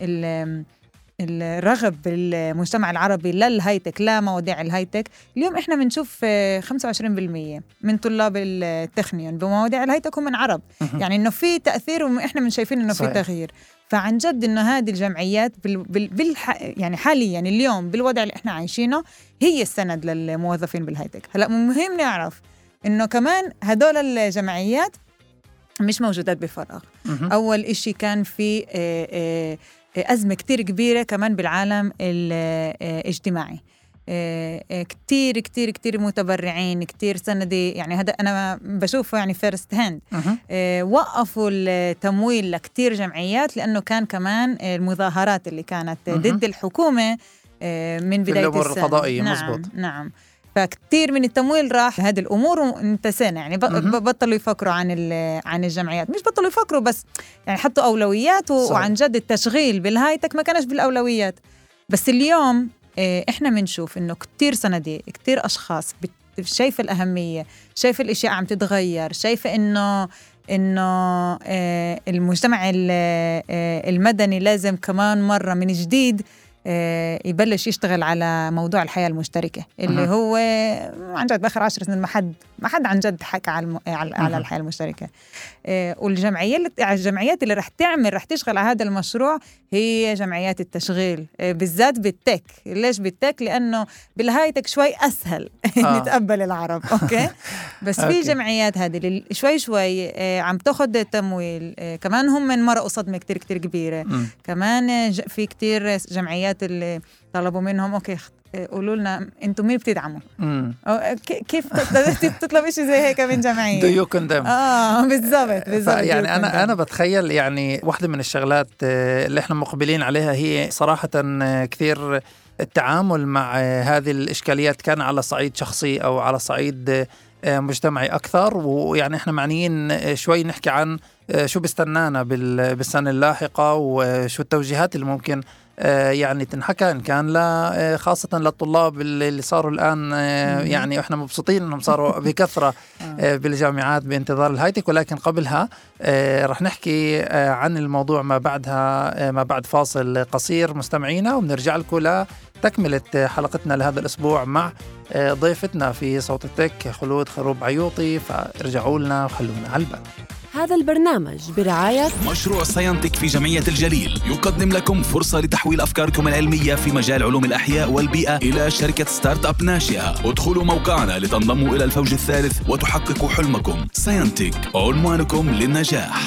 S1: ال الرغب بالمجتمع العربي للهايتك لمواضيع الهايتك اليوم إحنا بنشوف آه، 25% من طلاب التخنيون بمواضيع الهايتك هم من عرب. يعني إنه في تأثير وإحنا من شايفين إنه في. تغيير فعن جد إنه هذه الجمعيات بال بال بالح يعني حاليا اليوم بالوضع اللي إحنا عايشينه هي السند للموظفين بالهايتك هلأ مهم نعرف إنه كمان هدول الجمعيات مش موجودات بفراغ. أول إشي كان في آه، آه، آه، أزمة كتير كبيرة كمان بالعالم الاجتماعي آه، آه، كتير كتير كتير متبرعين كتير سندي يعني هذا أنا بشوفه يعني first hand
S4: مهم.
S1: وقفوا التمويل لكتير جمعيات لأنه كان كمان المظاهرات اللي كانت. ضد الحكومة آه، من بداية السنة
S4: القضائية،
S1: نعم
S4: مزبوط.
S1: نعم فكتير من التمويل راح هذه الأمور وانتسينا. يعني بطلوا يفكروا عن عن الجمعيات. مش بطلوا يفكروا بس يعني حطوا
S4: أولويات.
S1: وعن جد التشغيل بالهايتك ما كانش بالأولويات. بس اليوم آه، إحنا بنشوف إنه كتير صناديق كتير أشخاص شايفة الأهمية شايفة الأشياء عم تتغير شايفة إنه إنه آه، المجتمع ال- آه، المدني لازم كمان مرة من جديد يبلش يشتغل على موضوع الحياة المشتركة اللي
S4: أها.
S1: هو عن جد بآخر عشر سنين ما حد ما حد عن جد حكى على الم- على,
S4: أها.
S1: الحياة المشتركة آه، والجمعيات اللي- الجمعيات اللي رح تعمل رح تشتغل على هذا المشروع هي جمعيات التشغيل آه، بالذات بالتك ليش بالتك لأنه بالهايتك شوي أسهل *laughs*
S4: آه.
S1: نتقبل العرب أوكي *laughs* بس في. جمعيات هذه اللي شوي شوي آه، عم تاخذ تمويل آه، كمان هم من مرقوا صدمة كتير كتير كبيرة
S4: مم.
S1: كمان آه، في كتير جمعيات اللي طلبوا منهم. أوكي قولوا لنا أنتم مين بتدعموا؟ كيف تقدر تطلب شيء زي هيك من جمعية؟ *laughs*
S4: Do you condemn?
S1: آه بالضبط بالضبط
S4: يعني أنا أنا بتخيل يعني واحدة من الشغلات آه، اللي إحنا مقبلين عليها هي صراحة آه، كثير التعامل مع آه، هذه الإشكاليات كان على صعيد شخصي أو على صعيد مجتمعي أكثر. ويعني إحنا معنيين شوي نحكي عن شو بيستنانا بال- بالسنة اللاحقة وشو التوجيهات اللي ممكن يعني تنحكى إن كان لا آه، خاصة للطلاب اللي صاروا الآن آه، يعني إحنا مبسوطين إنهم صاروا *laughs* بكثرة آه، بالجامعات بانتظار ال high tech. ولكن قبلها آه، رح نحكي آه، عن الموضوع ما بعدها آه، ما بعد فاصل قصير. مستمعينا وبنرجع لكم لتكملة آه، حلقتنا لهذا الأسبوع مع آه، ضيفتنا في صوت التك خلود خروب عيوطي. فارجعوا لنا وخلونا على البال
S2: هذا البرنامج برعاية
S3: مشروع ساينتك في جمعية الجليل يقدم لكم فرصة لتحويل أفكاركم العلمية في مجال علوم الأحياء والبيئة إلى شركة startup ناشئة. ادخلوا موقعنا لتنضموا إلى الفوج الثالث وتحققوا حلمكم. ساينتك عنوانكم للنجاح.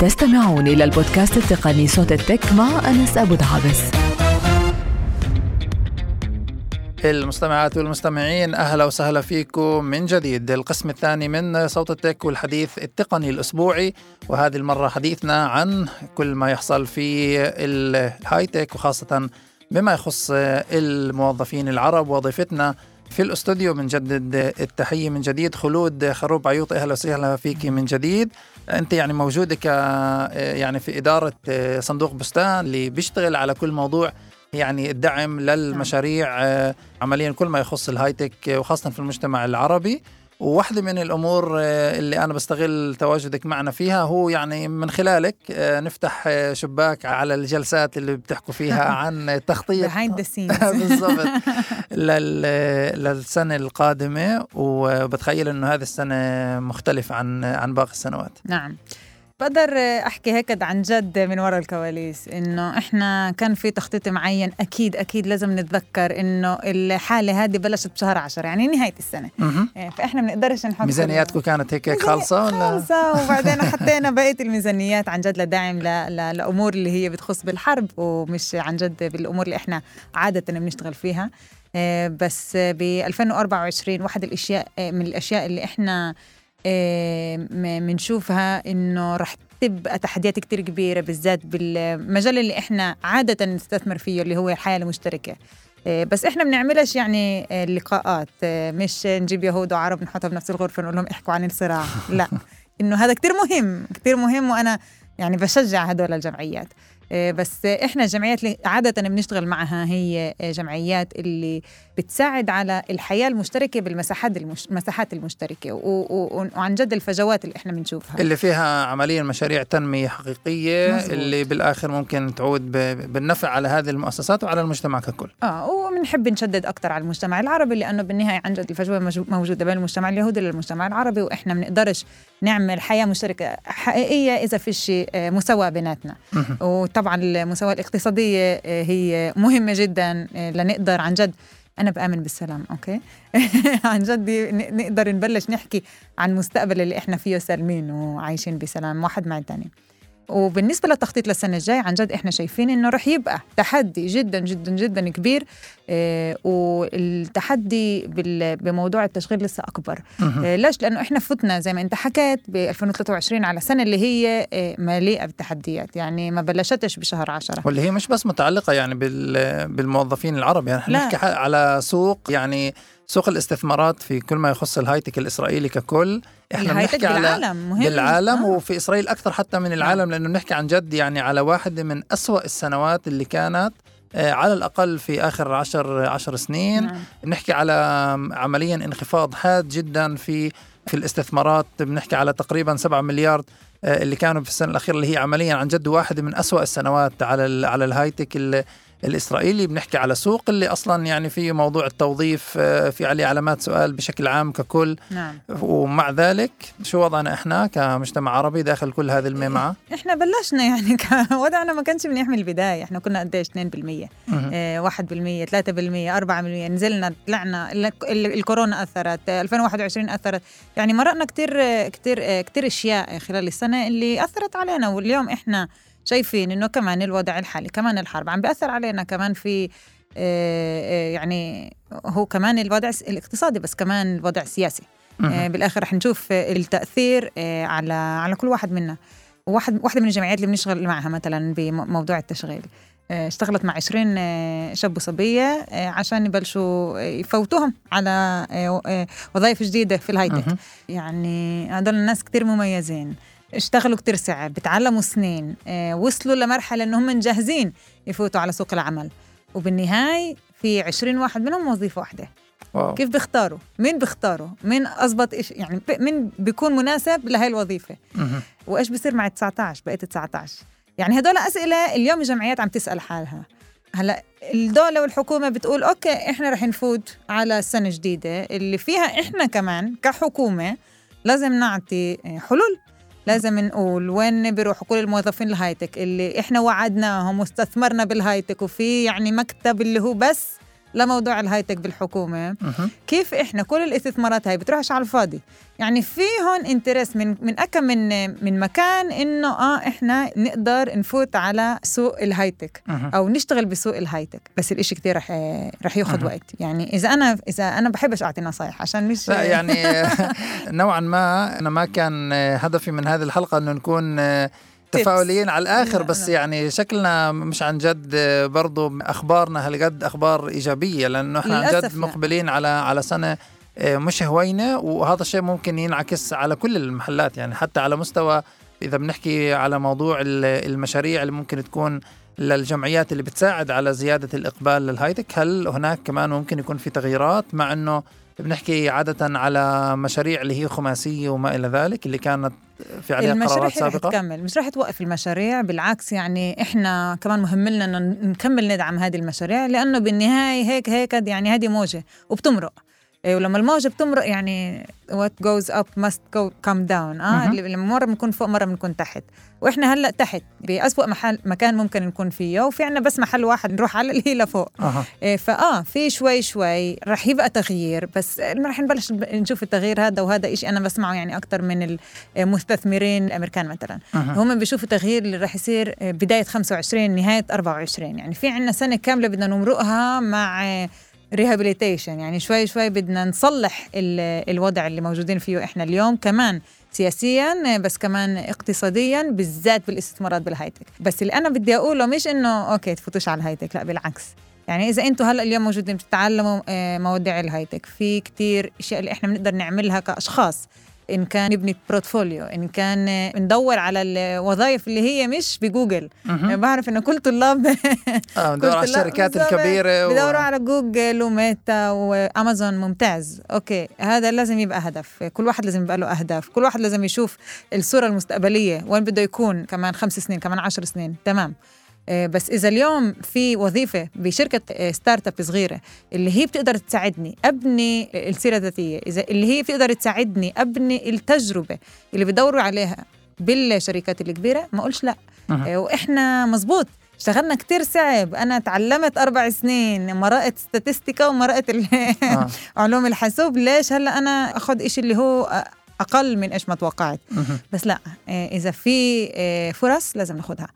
S2: تستمعون إلى البودكاست التقني صوت التك مع أنس أبو دعابس
S4: المستمعات والمستمعين أهلا وسهلا فيكم من جديد. القسم الثاني من صوت التك والحديث التقني الأسبوعي وهذه المرة حديثنا عن كل ما يحصل في الهاي تك وخاصة بما يخص الموظفين العرب. وضيفتنا في الاستوديو بنجدد التحية من جديد خلود خروب عيوطي أهلا وسهلا فيك من جديد. أنت يعني موجودة ك يعني في إدارة صندوق بستان اللي بيشتغل على كل موضوع يعني الدعم للمشاريع آه، عمليا كل ما يخص الهايتك آه، وخاصة في المجتمع العربي. وواحدة من الأمور آه، اللي أنا بستغل تواجدك معنا فيها هو يعني من خلالك نفتح شباك على الجلسات اللي بتحكوا فيها *laughs* عن تخطيط.
S1: Behind the scenes. *laughs*
S4: بالضبط. *laughs* لل- للسنة القادمة. وبتخيل إنه هذه السنة مختلفة عن عن باقي السنوات.
S1: نعم. بقدر أحكي هيك عن جد من وراء الكواليس إنه إحنا كان في تخطيط معين أكيد أكيد لازم نتذكر إنه الحالة هذه بلشت بشهر 10 يعني نهاية
S4: السنة.
S1: إيه، فإحنا بنقدرش نحط
S4: ميزانياتكم كانت هيك
S1: ميزانية
S4: خالصة ولا؟
S1: خالصة وبعدين حطينا بقية الميزانيات عن جد لدعم ل... ل... لأمور اللي هي بتخص بالحرب ومش عن جد بالأمور اللي إحنا عادة بنشتغل فيها آه، بس ب 2024 واحد الأشياء آه، من الأشياء اللي إحنا بنشوفها إنه رح تبقى تحديات كتير كبيرة بالذات بالمجال اللي إحنا عادة نستثمر فيه اللي هو الحياة المشتركة. آه، بس إحنا بنعملش يعني آه، لقاءات. آه، مش نجيب يهود وعرب نحطها بنفس الغرفة نقول لهم احكوا عن الصراع. *laughs* لا إنه هذا كتير مهم كتير مهم وأنا يعني بشجع هدول الجمعيات. آه، بس إحنا الجمعيات اللي عادة بنشتغل معها هي آه، جمعيات اللي بتساعد على الحياة المشتركة بالمساحات المش... المساحات المشتركة و... و... وعن جد الفجوات اللي إحنا بنشوفها.
S4: اللي فيها عمليا مشاريع تنمية حقيقية
S1: مزبوط.
S4: اللي بالآخر ممكن تعود ب- بالنفع على هذه المؤسسات وعلى المجتمع ككل.
S1: آه وبنحب نشدد أكثر على المجتمع العربي لأنه بالنهاية عن جد الفجوة موجودة بين المجتمع اليهودي للمجتمع العربي وإحنا بنقدرش نعمل حياة مشتركة حقيقية إذا فيش آه، مساواة بيناتنا. وطبعا المساواة الاقتصادية آه، هي مهمة جدا آه، لنقدر عن جد أنا بآمن بالسلام أوكي؟ *laughs* عن جد نقدر نبلش نحكي عن المستقبل اللي إحنا فيه سالمين وعايشين بسلام واحد مع الثاني وبالنسبة للتخطيط للسنة الجاية عن جد إحنا شايفين إنه رح يبقى تحدي جدا جدا جدا كبير آه والتحدي بموضوع التشغيل لسه أكبر. آه ليش؟ لأنه إحنا فتنا زي ما أنت حكيت ب 2023 على سنة اللي هي آه مليئة بالتحديات. يعني ما بلشتش بشهر 10
S4: واللي هي مش بس متعلقة يعني بال- بالموظفين العرب. يعني
S1: إحنا.
S4: نحكي على سوق يعني سوق الاستثمارات في كل ما يخص الهايتك الإسرائيلي ككل
S1: إحنا
S4: بنحكي على
S1: بالعالم مهم
S4: بالعالم
S1: آه.
S4: وفي إسرائيل أكثر حتى من العالم لأنه بنحكي عن جد يعني على واحدة من أسوأ السنوات اللي كانت آه، على الأقل في آخر عشر عشر سنين
S1: نعم.
S4: بنحكي على عمليا انخفاض حاد جدا في في الاستثمارات بنحكي على تقريبا 7 مليار آه، اللي كانوا في السنة الأخيرة اللي هي عمليا عن جد واحدة من أسوأ السنوات على ال على الهايتك الإسرائيلي بنحكي على سوق اللي أصلا يعني فيه موضوع التوظيف آه، في عليه علامات سؤال بشكل عام ككل.
S1: نعم.
S4: ومع ذلك شو وضعنا إحنا كمجتمع عربي داخل كل هذه الميمعة؟
S1: إحنا بلشنا يعني *laughs* وضعنا ما كانش منيح من البداية. إحنا كنا قديش 2%
S4: مهم.
S1: آه، 1% 3% 4% نزلنا طلعنا ال- ال- الكورونا أثرت آه، 2021 أثرت. يعني مرقنا كتير آه، كتير آه، كتير أشياء خلال السنة اللي أثرت علينا. واليوم إحنا شايفين إنه كمان الوضع الحالي كمان الحرب عم بيأثر علينا كمان في آه، آه، يعني هو كمان الوضع الاقتصادي بس كمان الوضع السياسي آه،. بالآخر رح نشوف التأثير على على كل واحد منا. واحد واحدة من الجمعيات اللي بنشتغل معها مثلا بموضوع التشغيل. اشتغلت مع 20 آه، شاب وصبية آه، عشان يبلشوا يفوتوهم على وظائف جديدة في الهايتك. يعني هدول الناس كتير مميزين. اشتغلوا كتير صعب بتعلموا سنين آه، وصلوا لمرحلة إنهم جاهزين يفوتوا على سوق العمل. وبالنهاية في 20 واحد منهم وظيفة واحدة.
S4: wow.
S1: كيف بيختاروا؟ مين بيختاروا؟ مين أضبط إيش يعني مين بيكون مناسب لهي الوظيفة؟
S4: مهم.
S1: وإيش بصير مع 19 بقيت 19 يعني هدول أسئلة اليوم الجمعيات عم تسأل حالها. هلأ الدولة والحكومة بتقول okay إحنا رح نفوت على سنة جديدة اللي فيها إحنا كمان كحكومة لازم نعطي حلول. لازم نقول وين بيروحوا كل الموظفين ال high tech اللي إحنا وعدناهم واستثمرنا بال high tech وفي يعني مكتب اللي هو بس لموضوع ال high tech بالحكومة.
S4: مهم.
S1: كيف إحنا كل الاستثمارات هاي بتروحش على الفاضي؟ يعني في هون interest من من أكم من من مكان إنه آه إحنا نقدر نفوت على سوق ال
S4: high
S1: tech. أو نشتغل بسوق ال high tech. بس الإشي كتير رح رح ياخذ وقت. يعني إذا أنا إذا أنا بحبش أعطي نصايح عشان مش
S4: لا يعني *laughs* نوعا ما أنا ما كان هدفي من هذه الحلقة إنه نكون تفاؤليين على الآخر
S1: لا،
S4: بس. يعني شكلنا مش عن جد برضو أخبارنا هالقد أخبار إيجابية لأنه إحنا عن جد. مقبلين على على سنة مش هوينة وهذا الشيء ممكن ينعكس على كل المحلات يعني حتى على مستوى إذا بنحكي على موضوع ال- المشاريع اللي ممكن تكون للجمعيات اللي بتساعد على زيادة الإقبال للهايتك هل هناك كمان ممكن يكون في تغييرات مع إنه بنحكي عادة على مشاريع اللي هي خماسية وما إلى ذلك اللي كانت في عليها قرارات
S1: المشاريع رح
S4: سابقة.
S1: تكمل مش رح توقف المشاريع بالعكس يعني إحنا كمان مهم لنا إنه نكمل ندعم هذه المشاريع لأنه بالنهاية هيك هيك يعني هذه موجة وبتمرق. ولما الموجة بتمرق يعني goes up must go come down آه
S4: مهم.
S1: لما مرة بنكون فوق مرة بنكون تحت وإحنا هلأ تحت بأسوأ محل مكان ممكن نكون فيه وفي عنا بس محل واحد نروح على اللي هي لفوق
S4: أها.
S1: إيه، فآه في شوي شوي رح يبقى تغيير بس رح نبلش نشوف التغيير هذا وهذا إشي أنا بسمعه يعني أكثر من المستثمرين الأمريكان مثلا
S4: مهم.
S1: هم بيشوفوا تغيير اللي رح يصير بداية 25 نهاية 24 يعني في عنا سنة كاملة بدنا نمرقها مع rehabilitation يعني شوي شوي بدنا نصلح ال- الوضع اللي موجودين فيه إحنا اليوم كمان سياسيا بس كمان اقتصاديا بالذات بالاستثمارات بال high tech. بس اللي أنا بدي أقوله مش إنه okay تفوتوش على ال high tech لا بالعكس. يعني إذا أنتم هلأ اليوم موجودين بتتعلموا آه، مواضيع ال high tech في كتير أشياء اللي إحنا بنقدر نعملها كأشخاص. إن كان نبني portfolio إن كان ندور على الوظائف اللي هي مش بجوجل.
S4: مهم.
S1: بعرف انه كل طلاب *laughs* *laughs*
S4: آه ندور على الشركات الكبيرة و...
S1: بدوروا على جوجل وميتا وأمازون ممتاز. okay هذا لازم يبقى هدف. كل واحد لازم يبقى له أهداف. كل واحد لازم يشوف الصورة المستقبلية وين بده يكون كمان خمس سنين كمان عشر سنين. تمام. بس إذا اليوم في وظيفة بشركة آه، startup صغيرة اللي هي بتقدر تساعدني أبني السيرة الذاتية إذا اللي هي بتقدر تساعدني أبني التجربة اللي بدوروا عليها بالشركات الكبيرة ما أقولش
S4: لأ.
S1: آه، وإحنا مزبوط اشتغلنا كتير صعب أنا تعلمت أربع سنين مرقت ستاتستيكا ومرقت *laughs*
S4: آه.
S1: علوم الحاسوب ليش هلأ أنا اخذ إشي اللي هو أقل من إيش ما توقعت. بس لا آه، إذا في آه، فرص لازم ناخذها.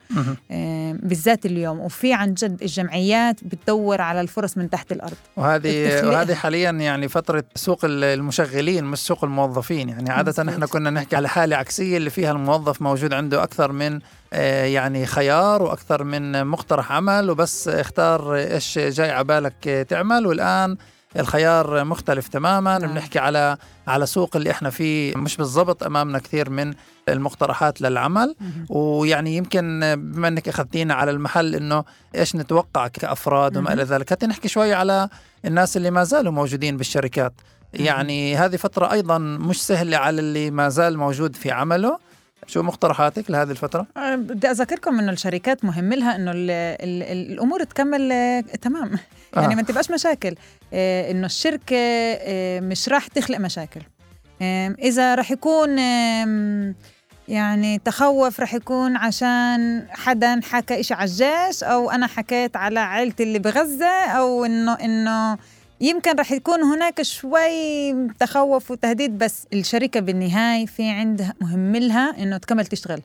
S1: آه، بالذات اليوم وفي عن جد الجمعيات بتدور على الفرص من تحت الأرض
S4: وهذه. وهذه حاليا يعني فترة سوق ال- المشغلين مش سوق الموظفين يعني عادة
S1: مزبوط.
S4: إحنا كنا نحكي على حالة عكسية اللي فيها الموظف موجود عنده أكثر من يعني خيار وأكثر من مقترح عمل وبس اختار إيش جاي على بالك تعمل والآن الخيار مختلف تماما
S1: نعم.
S4: بنحكي على على سوق اللي إحنا فيه مش بالضبط أمامنا كثير من المقترحات للعمل
S1: مهم.
S4: ويعني يمكن بما إنك أخذتينا على المحل إنه إيش نتوقع كأفراد وما. إلى ذلك حتى نحكي شوي على الناس اللي ما زالوا موجودين بالشركات يعني هذه فترة أيضا مش سهلة على اللي ما زال موجود في عمله شو مقترحاتك لهذه الفترة؟
S1: أه، بدي اذكركم إنه الشركات مهم لها إنه ال ال ال الأمور تكمل آه، تمام.
S4: آه.
S1: يعني ما تبقاش مشاكل. آه، إنه الشركة آه، مش راح تخلق مشاكل. إذا راح يكون يعني تخوف راح يكون عشان حدا حكى إشي على الجيش أو أنا حكيت على عائلتي اللي بغزة أو انه إنه يمكن راح يكون هناك شوي تخوف وتهديد بس الشركة بالنهاية في عندها مهم لها إنه تكمل تشتغل.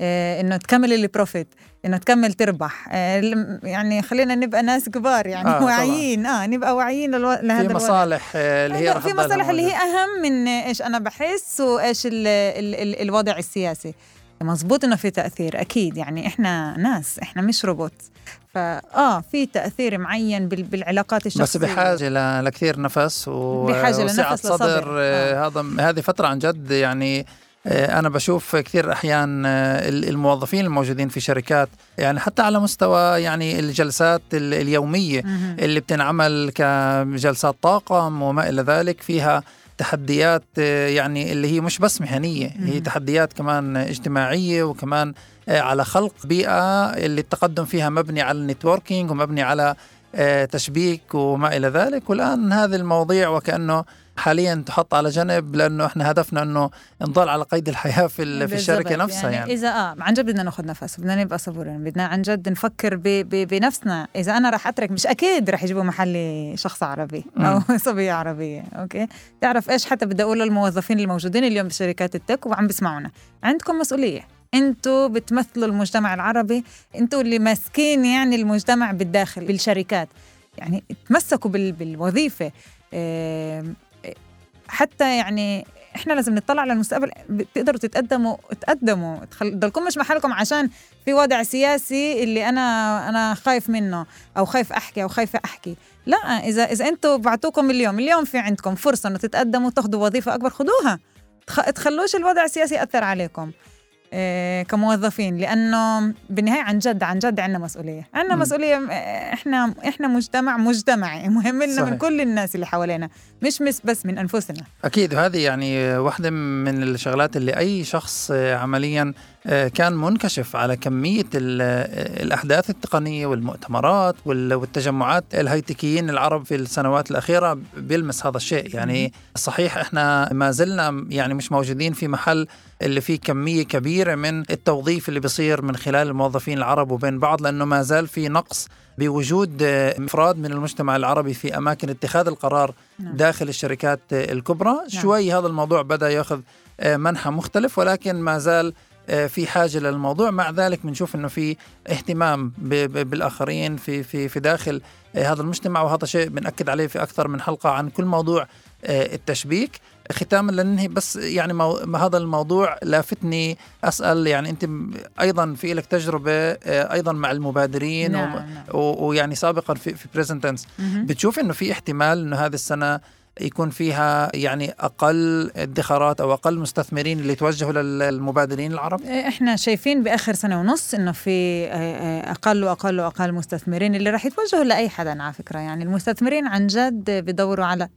S1: آه، إنه تكمل البروفيت إنه تكمل تربح آه، يعني خلينا نبقى ناس كبار يعني
S4: آه،
S1: آه. واعيين آه نبقى واعيين. لهذا
S4: في
S1: الوضع.
S4: مصالح آه، اللي هي رح
S1: في مصالح اللي هي. أهم من إيش أنا بحس وإيش ال ال ال الوضع السياسي مزبوط إنه في تأثير أكيد يعني إحنا ناس إحنا مش روبوت فاه في تأثير معين بال- بالعلاقات الشخصية
S4: بس بحاجه لكثير نفس و-
S1: بحاجة
S4: وسعة
S1: لنفس
S4: صدر
S1: لصبر.
S4: آه، هذا هذه فترة عن جد يعني آه، أنا بشوف كثير أحيان آه، ال- الموظفين الموجودين في شركات يعني حتى على مستوى يعني الجلسات ال- اليومية
S1: مهم.
S4: اللي بتنعمل كجلسات طاقم وما إلى ذلك فيها تحديات آه، يعني اللي هي مش بس مهنية هي. تحديات كمان اجتماعية وكمان آه، على خلق بيئة اللي التقدم فيها مبني على النتوركينج ومبني على تشبيك وما إلى ذلك. والآن هذه المواضيع وكأنه حاليا تحط على جنب لأنه إحنا هدفنا إنه نضل على قيد الحياة في في
S1: الشركة.
S4: نفسها يعني,
S1: اذا آه عن جد بدنا ناخذ نفس بدنا نبقى صبورين بدنا عن جد نفكر ب ب بنفسنا. إذا أنا رح أترك مش أكيد رح يجيبوا محلي شخص عربي أو *laughs* صبية عربية أوكي؟ تعرف إيش؟ حتى بدي أقول للموظفين الموجودين اليوم بشركات التك وعم بيسمعونا عندكم مسؤولية. أنتوا بتمثلوا المجتمع العربي أنتوا اللي ماسكين يعني المجتمع بالداخل بالشركات. يعني تمسكوا بال بالوظيفة. آم، حتى يعني إحنا لازم نطلع على المستقبل تقدروا تتقدموا تقدموا تخل... ضلكم مش محلكم عشان في وضع سياسي اللي أنا أنا خايف منه أو خايف أحكي أو خايفة أحكي. لا إذا إذا أنتم بعتوكم اليوم اليوم في عندكم فرصة إنه تتقدموا تاخذوا وظيفة أكبر خذوها تخ... تخلوش الوضع السياسي يأثر عليكم. كموظفين لأنه بالنهاية عن جد عن جد عندنا مسؤولية عندنا. مسؤولية إيه، إحنا إحنا مجتمع مجتمعي مهم لنا
S4: صحيح.
S1: من كل الناس اللي حوالينا مش بس من أنفسنا
S4: أكيد وهذه يعني واحدة من الشغلات اللي أي شخص آه، عمليا آه، كان منكشف على كمية ال- آه، الأحداث التقنية والمؤتمرات وال- والتجمعات الهيتكيين العرب في السنوات الأخيرة بيلمس هذا الشيء يعني صحيح إحنا ما زلنا يعني مش موجودين في محل اللي فيه كمية كبيرة من التوظيف اللي بيصير من خلال الموظفين العرب وبين بعض لأنه ما زال في نقص بوجود آه، إفراد من المجتمع العربي في أماكن اتخاذ القرار
S1: نعم.
S4: داخل الشركات آه، الكبرى
S1: نعم.
S4: شوي هذا الموضوع بدأ ياخذ آه، منحى مختلف ولكن ما زال آه، في حاجة للموضوع مع ذلك بنشوف إنه في اهتمام بالآخرين في في في داخل آه، هذا المجتمع وهذا شيء بنأكد عليه في أكثر من حلقة عن كل موضوع آه، التشبيك ختاما لننهي بس يعني مو هذا الموضوع لافتني أسأل يعني أنت أيضا في لك تجربة آه، أيضا مع المبادرين
S1: نعم، نعم.
S4: ويعني سابقا في في
S1: Presentense.
S4: بتشوف إنه في احتمال إنه هذه السنة يكون فيها يعني أقل ادخارات أو أقل مستثمرين اللي توجهوا للمبادرين العرب؟
S1: إحنا شايفين بآخر سنة ونص إنه في آه، آه، أقل وأقل وأقل مستثمرين اللي راح يتوجهوا لأي حدا على فكرة يعني المستثمرين عن جد بدوروا على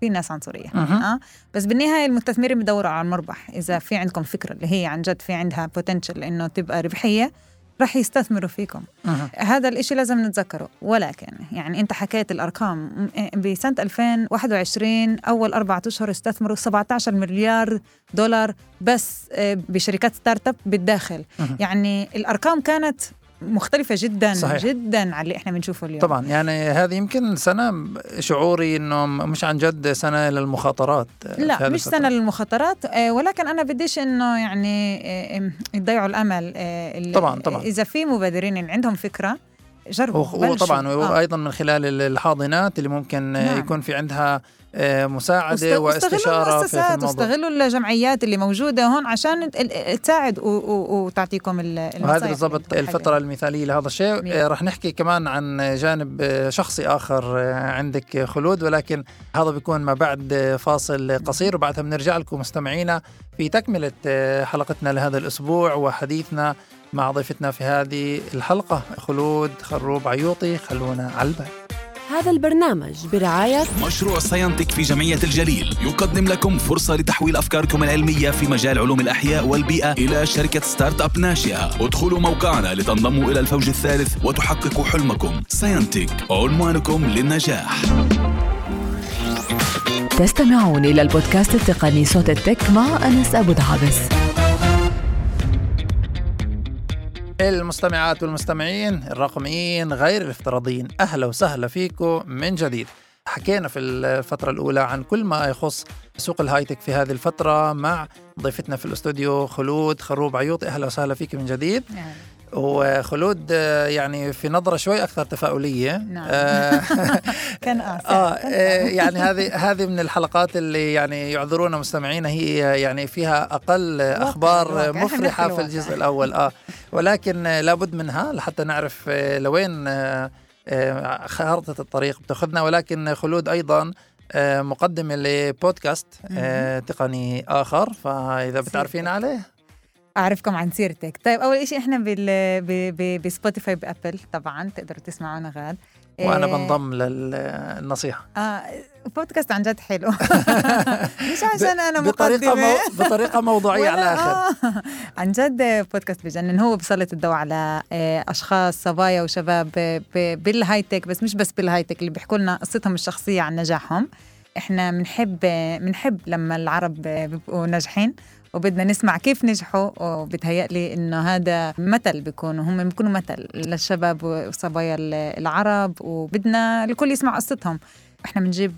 S1: في ناس
S4: عنصرية.
S1: آه بس بالنهاية المستثمرين بدوروا على المربح إذا في عندكم فكرة اللي هي عن جد في عندها potential إنه تبقى ربحية راح يستثمروا فيكم
S4: مهم.
S1: هذا الإشي لازم نتذكره ولكن يعني أنت حكيت الأرقام بسنة 2021 أول أربعة أشهر استثمروا 17 مليار دولار بس آه، بشركات ستارت أب بالداخل
S4: مهم.
S1: يعني الأرقام كانت مختلفة جدا
S4: صحيح.
S1: جدا على اللي إحنا بنشوفه اليوم
S4: طبعا يعني هذه يمكن سنة شعوري إنه مش عن جد سنة للمخاطرات
S1: لا مش
S4: الفترة.
S1: سنة للمخاطرات آه، ولكن أنا بديش إنه يعني آه، يضيعوا الأمل آه،
S4: طبعاً، طبعاً.
S1: إذا في مبادرين اللي عندهم فكرة جربوا.
S4: وطبعا
S1: آه.
S4: وأيضا من خلال ال- الحاضنات اللي ممكن
S1: نعم.
S4: يكون في عندها مساعدة
S1: واستغلوا
S4: واستشارة في-
S1: المؤسسات
S4: الموضوع.
S1: واستغلوا الجمعيات اللي موجودة هون عشان تساعد وتعطيكم ال- النصايح
S4: وهذه
S1: اللي
S4: بالضبط
S1: محتاجينها.
S4: المثالية لهذا الشيء.
S1: مية.
S4: آه، رح نحكي كمان عن جانب آه، شخصي آخر آه، عندك خلود ولكن هذا بيكون ما بعد آه، فاصل قصير. وبعدها بنرجع لكم مستمعينا في تكملة آه، حلقتنا لهذا الأسبوع وحديثنا مع ضيفتنا في هذه الحلقة. خلود خروب عيوطي خلونا على البال.
S2: هذا البرنامج برعاية
S3: مشروع ساينتك في جمعية الجليل. يقدم لكم فرصة لتحويل أفكاركم العلمية في مجال علوم الأحياء والبيئة إلى شركة startup ناشئة. ادخلوا موقعنا لتنضموا إلى الفوج الثالث وتحققوا حلمكم. ساينتك عنوانكم للنجاح.
S2: تستمعون إلى البودكاست التقني صوت التك مع أنس أبو دعابس.
S4: المستمعات والمستمعين الرقميين غير الافتراضيين أهلا وسهلا فيكم من جديد. حكينا في الفترة الأولى عن كل ما يخص سوق الهايتك في هذه الفترة مع ضيفتنا في الاستوديو خلود خروب عيوطي أهلا وسهلا فيك من جديد.
S1: يعني
S4: وخلود آه، يعني في نظرة شوي أكثر تفاؤلية.
S1: نعم.
S4: آه، *laughs*
S1: كان
S4: آه آه، يعني هذه هذه من الحلقات اللي يعني يعذرونا مستمعينا هي يعني فيها
S1: أقل
S4: أخبار
S1: مفرحة
S4: في. الجزء الأول. آه ولكن لابد منها لحتى نعرف لوين خارطة الطريق بتاخذنا. ولكن خلود أيضا مقدمة لبودكاست تقني آخر. فإذا بتعرفين عليه
S1: أعرفكم عن سيرتك. طيب أول شيء إحنا بال ب- ب- بسبوتيفاي بأبل طبعا تقدروا تسمعونا غاد.
S4: وأنا
S1: إيه،
S4: بنضم للنصيحة.
S1: آه بودكاست عن جد حلو. *laughs* مش عشان
S4: أنا
S1: بطريقة
S4: مو بطريقة موضوعية على الآخر.
S1: آه. عن جد بودكاست بجنن. هو بيسلط الضوء على آه، أشخاص صبايا وشباب ب- ب- بال high tech بس مش بس بال high tech اللي بيحكوا لنا قصتهم الشخصية عن نجاحهم. إحنا بنحب بنحب لما العرب بيبقوا ناجحين. وبدنا نسمع كيف نجحوا وبتهيألي إنه هذا مثل بيكونوا هم بيكونوا مثل للشباب وصبايا العرب وبدنا الكل يسمع قصتهم. إحنا بنجيب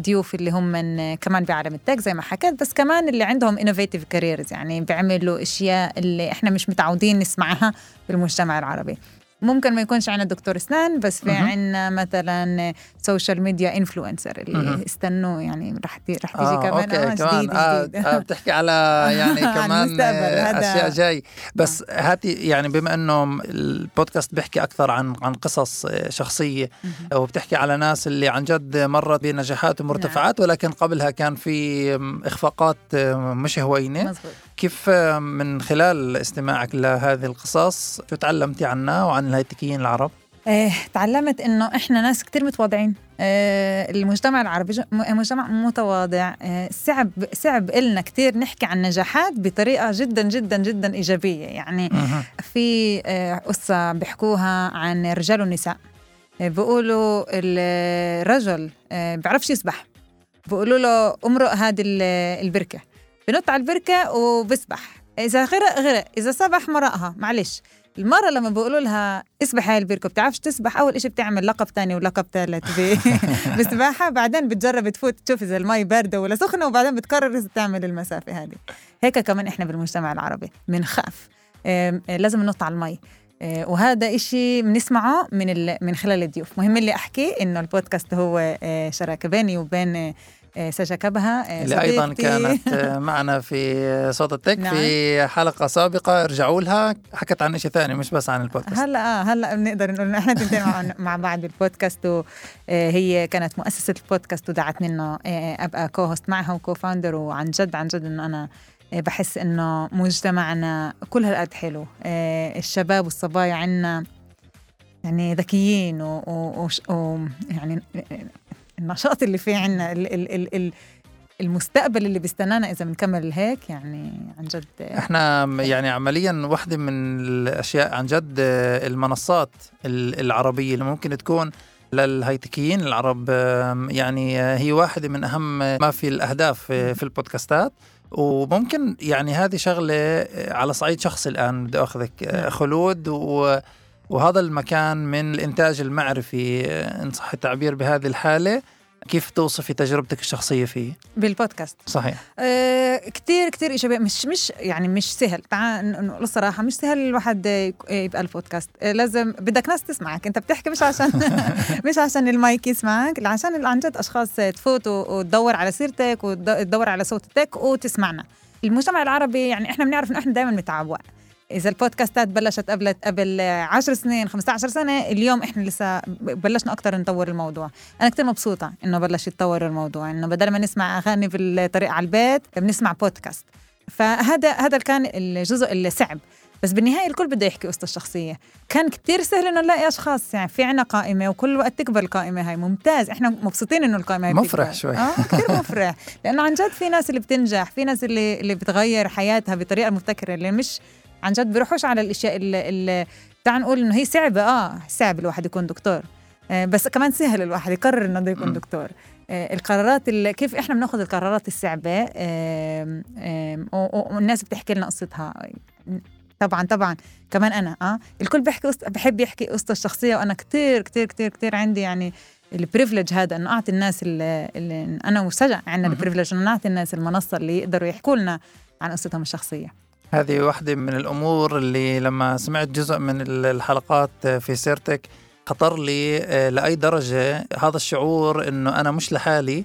S1: ضيوف اللي هم من كمان بعالم ال tech زي ما حكيت بس كمان اللي عندهم innovative careers يعني بيعملوا أشياء اللي إحنا مش متعودين نسمعها بالمجتمع العربي. ممكن ما يكونش عندنا دكتور اسنان بس في. عندنا مثلا social media influencer اللي
S4: مهم.
S1: استنوا يعني رح تي رح تيجي
S4: آه
S1: كمان.
S4: أوكي
S1: آه
S4: كمان
S1: جديد
S4: آه
S1: جديد.
S4: آه بتحكي على يعني *laughs*
S1: عن
S4: كمان آه، أشياء جاي. بس هاتي يعني بما إنه البودكاست بيحكي أكثر عن عن قصص آه، شخصيه وبتحكي على ناس اللي عن جد مرت بنجاحات ومرتفعات ولكن قبلها كان في إخفاقات مش هوينه
S1: مزبوط
S4: كيف من خلال استماعك لهذه القصص شو تعلمتي عنها وعن الهيتكيين العرب؟
S1: آه، تعلمت إنه إحنا ناس كتير متواضعين. آه، المجتمع العربي مجتمع متواضع. آه، صعب صعب إلنا كتير نحكي عن نجاحات بطريقة جدا جدا جدا إيجابية. يعني في آه، قصة بيحكوها عن رجال ونساء. آه، بيقولوا الرجل آه، بيعرفش يسبح. بيقولوا له امرق هذه ال- البركة. بنط على البركة وبسبح. إذا غرق غرق. إذا سبح مرقها معلش. المرة لما بيقولوا لها اسبح هاي البركة بتعرفش تسبح؟ أول إشي بتعمل لقب تاني ولقب ثالث *laughs* بسباحة. بعدين بتجرب تفوت تشوف إذا المي باردة ولا سخنة وبعدين بتقرر إذا تعمل المسافة هذه. هيك كمان إحنا بالمجتمع العربي بنخاف. لازم ننط على المي. آه، وهذا إشي بنسمعه من من خلال الضيوف. مهم اللي أحكي إنه البودكاست هو آه، شراكة بيني وبين آه، سجا كبها آه،
S4: اللي أيضا
S1: صديقتي.
S4: كانت آه، *laughs* معنا في صوت التك
S1: نعم.
S4: في حلقة سابقة. ارجعوا لها. حكت عن شيء ثاني مش بس عن البودكاست.
S1: هلا آه هلا بنقدر نقول إحنا تنتين *laughs* مع, بعض بالبودكاست وهي كانت مؤسسة البودكاست ودعتني انه آه، أبقى co-host معها و co-founder وعن جد عن جد إنه أنا آه، بحس إنه مجتمعنا كل هالقد حلو. آه، الشباب والصبايا عنا يعني ذكيين و, و, وش- و يعني النشاط اللي فيه عنا ال ال ال ال المستقبل اللي بيستنانا إذا بنكمل هيك يعني عن جد آه،
S4: إحنا يعني عمليا واحدة من الأشياء عن جد آه، المنصات ال- العربية اللي ممكن تكون للهيتكيين العرب يعني آه، هي واحدة من أهم ما في الأهداف آه، في البودكاستات وممكن يعني هذه شغلة آه، على صعيد شخصي الآن بدي أخذك آه،
S1: نعم.
S4: خلود و وهذا المكان من الإنتاج المعرفي. إن صح التعبير بهذه الحالة كيف توصفي تجربتك الشخصية فيه؟
S1: بالبودكاست.
S4: صحيح.
S1: آه كتير كتير إيجابية. مش مش يعني مش سهل. تعال نقول الصراحة مش سهل الواحد يبقى البودكاست. آه لازم بدك ناس تسمعك. أنت بتحكي مش عشان *laughs* مش عشان المايك يسمعك عشان عن جد أشخاص تفوت وتدور على سيرتك وتدور على صوتك وتسمعنا. المجتمع العربي يعني إحنا بنعرف إنه إحنا دائما بنتعوق إذا البودكاستات بلشت قبل قبل 10 سنين 15 سنة اليوم إحنا لسه بلشنا أكثر نطور الموضوع. أنا كثير مبسوطة إنه بلش يتطور الموضوع إنه بدل ما نسمع أغاني في الطريق على البيت بنسمع بودكاست. فهذا هذا كان الجزء اللي صعب بس بالنهاية الكل بده يحكي قصته الشخصية. كان كتير سهل إنه نلاقي أشخاص يعني في عنا قائمة وكل وقت تكبر القائمة هاي. ممتاز. إحنا مبسوطين إنه القائمة هاي
S4: مفرح
S1: بتكبر.
S4: شوي.
S1: آه كتير *laughs* مفرح. لأنه عن جد في ناس اللي بتنجح في ناس اللي اللي بتغير حياتها بطريقة مبتكرة اللي مش عن جد بيروحوش على الأشياء اللي, تعال نقول إنه هي صعبة. آه صعب الواحد يكون دكتور. آه، بس كمان سهل الواحد يقرر إنه بده يكون. دكتور. آه، القرارات اللي كيف إحنا بناخذ القرارات الصعبة؟ و- والناس بتحكي لنا قصتها. طبعا طبعا. كمان أنا آه الكل بيحكي بحب يحكي قصته الشخصية وأنا كتير كتير كتير كتير عندي يعني ال privilege هذا إنه أعطي الناس اللي, اللي أنا وسجع عندنا.
S4: ال
S1: privilege إنه نعطي الناس المنصة اللي يقدروا يحكوا لنا عن قصتهم الشخصية.
S4: هذه واحدة من الأمور اللي لما سمعت جزء من الحلقات في سيرتك خطر لي آه، لأي درجة هذا الشعور أنه أنا مش لحالي.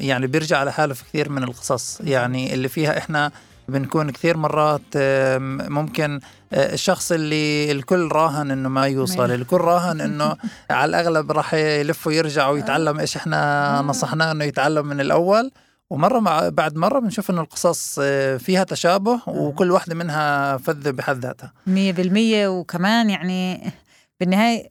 S4: يعني بيرجع لحاله في كثير من القصص. يعني اللي فيها إحنا بنكون كثير مرات أم، ممكن آه، الشخص اللي الكل راهن إنه ما يوصل الكل راهن إنه على الأغلب راح يلف ويرجع ويتعلم إيش إحنا نصحناه إنه يتعلم من الأول. ومرة مع بعد مرة بنشوف إنه القصص آه، فيها تشابه وكل واحدة منها فذة بحد ذاتها.
S1: مية بالمية. وكمان يعني بالنهاية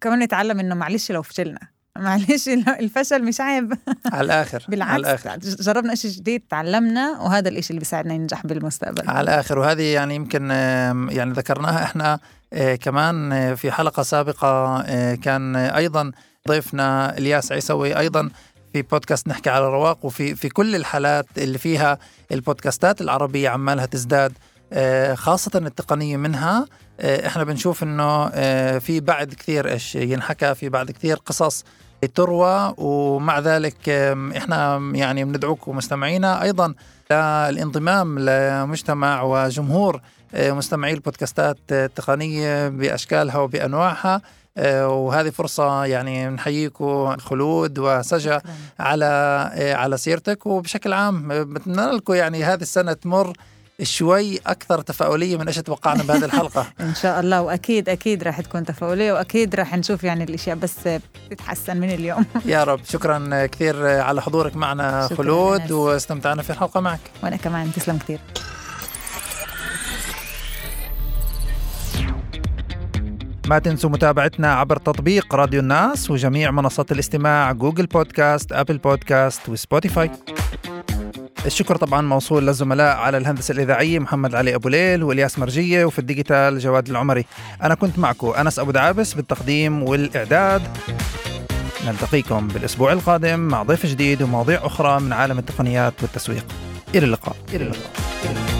S1: كمان نتعلم إنه معلش لو فشلنا معلش *laughs* الفشل مش عيب.
S4: على الآخر على
S1: بالعكس
S4: الآخر.
S1: جربنا إشي جديد تعلمنا وهذا الإشي اللي بيساعدنا ننجح بالمستقبل.
S4: على الآخر. وهذه يعني يمكن يعني ذكرناها إحنا آه، كمان آه، في حلقة سابقة كان أيضا ضيفنا إلياس عيسوي أيضا في بودكاست نحكي على رواق وفي في كل الحالات اللي فيها البودكاستات العربية عمالها تزداد آه، خاصة التقنية منها آه، إحنا بنشوف إنه آه، في بعد كثير إيش ينحكى في بعد كثير قصص تروى ومع ذلك إحنا يعني بندعوكم مستمعينا أيضا للانضمام لمجتمع وجمهور مستمعي البودكاستات التقنية بأشكالها وبأنواعها. آه، وهذه فرصة يعني نحييكم خلود وسجا. على آه، على سيرتك. وبشكل عام آه، بتمنى لكم يعني هذه السنة تمر شوي أكثر تفاؤلية من إيش توقعنا بهذه *laughs* الحلقة.
S1: إن شاء الله. وأكيد أكيد راح تكون تفاؤلية وأكيد راح نشوف يعني الأشياء بس بتتحسن من اليوم. *laughs*
S4: يا رب. شكرا كثير على حضورك معنا خلود. واستمتعنا في الحلقة معك.
S1: وأنا كمان. تسلم كثير.
S4: ما تنسوا متابعتنا عبر تطبيق راديو الناس وجميع منصات الاستماع Google Podcast Apple Podcast و Spotify. الشكر طبعا موصول للزملاء على الهندسة الإذاعية محمد علي أبو ليل والياس مرجية وفي ال digital جواد العمري. أنا كنت معكم أنس أبو دعابس بالتقديم والإعداد. نلتقيكم بالأسبوع القادم مع ضيف جديد ومواضيع أخرى من عالم التقنيات والتسويق. إلى اللقاء. إلى اللقاء, إلى اللقاء.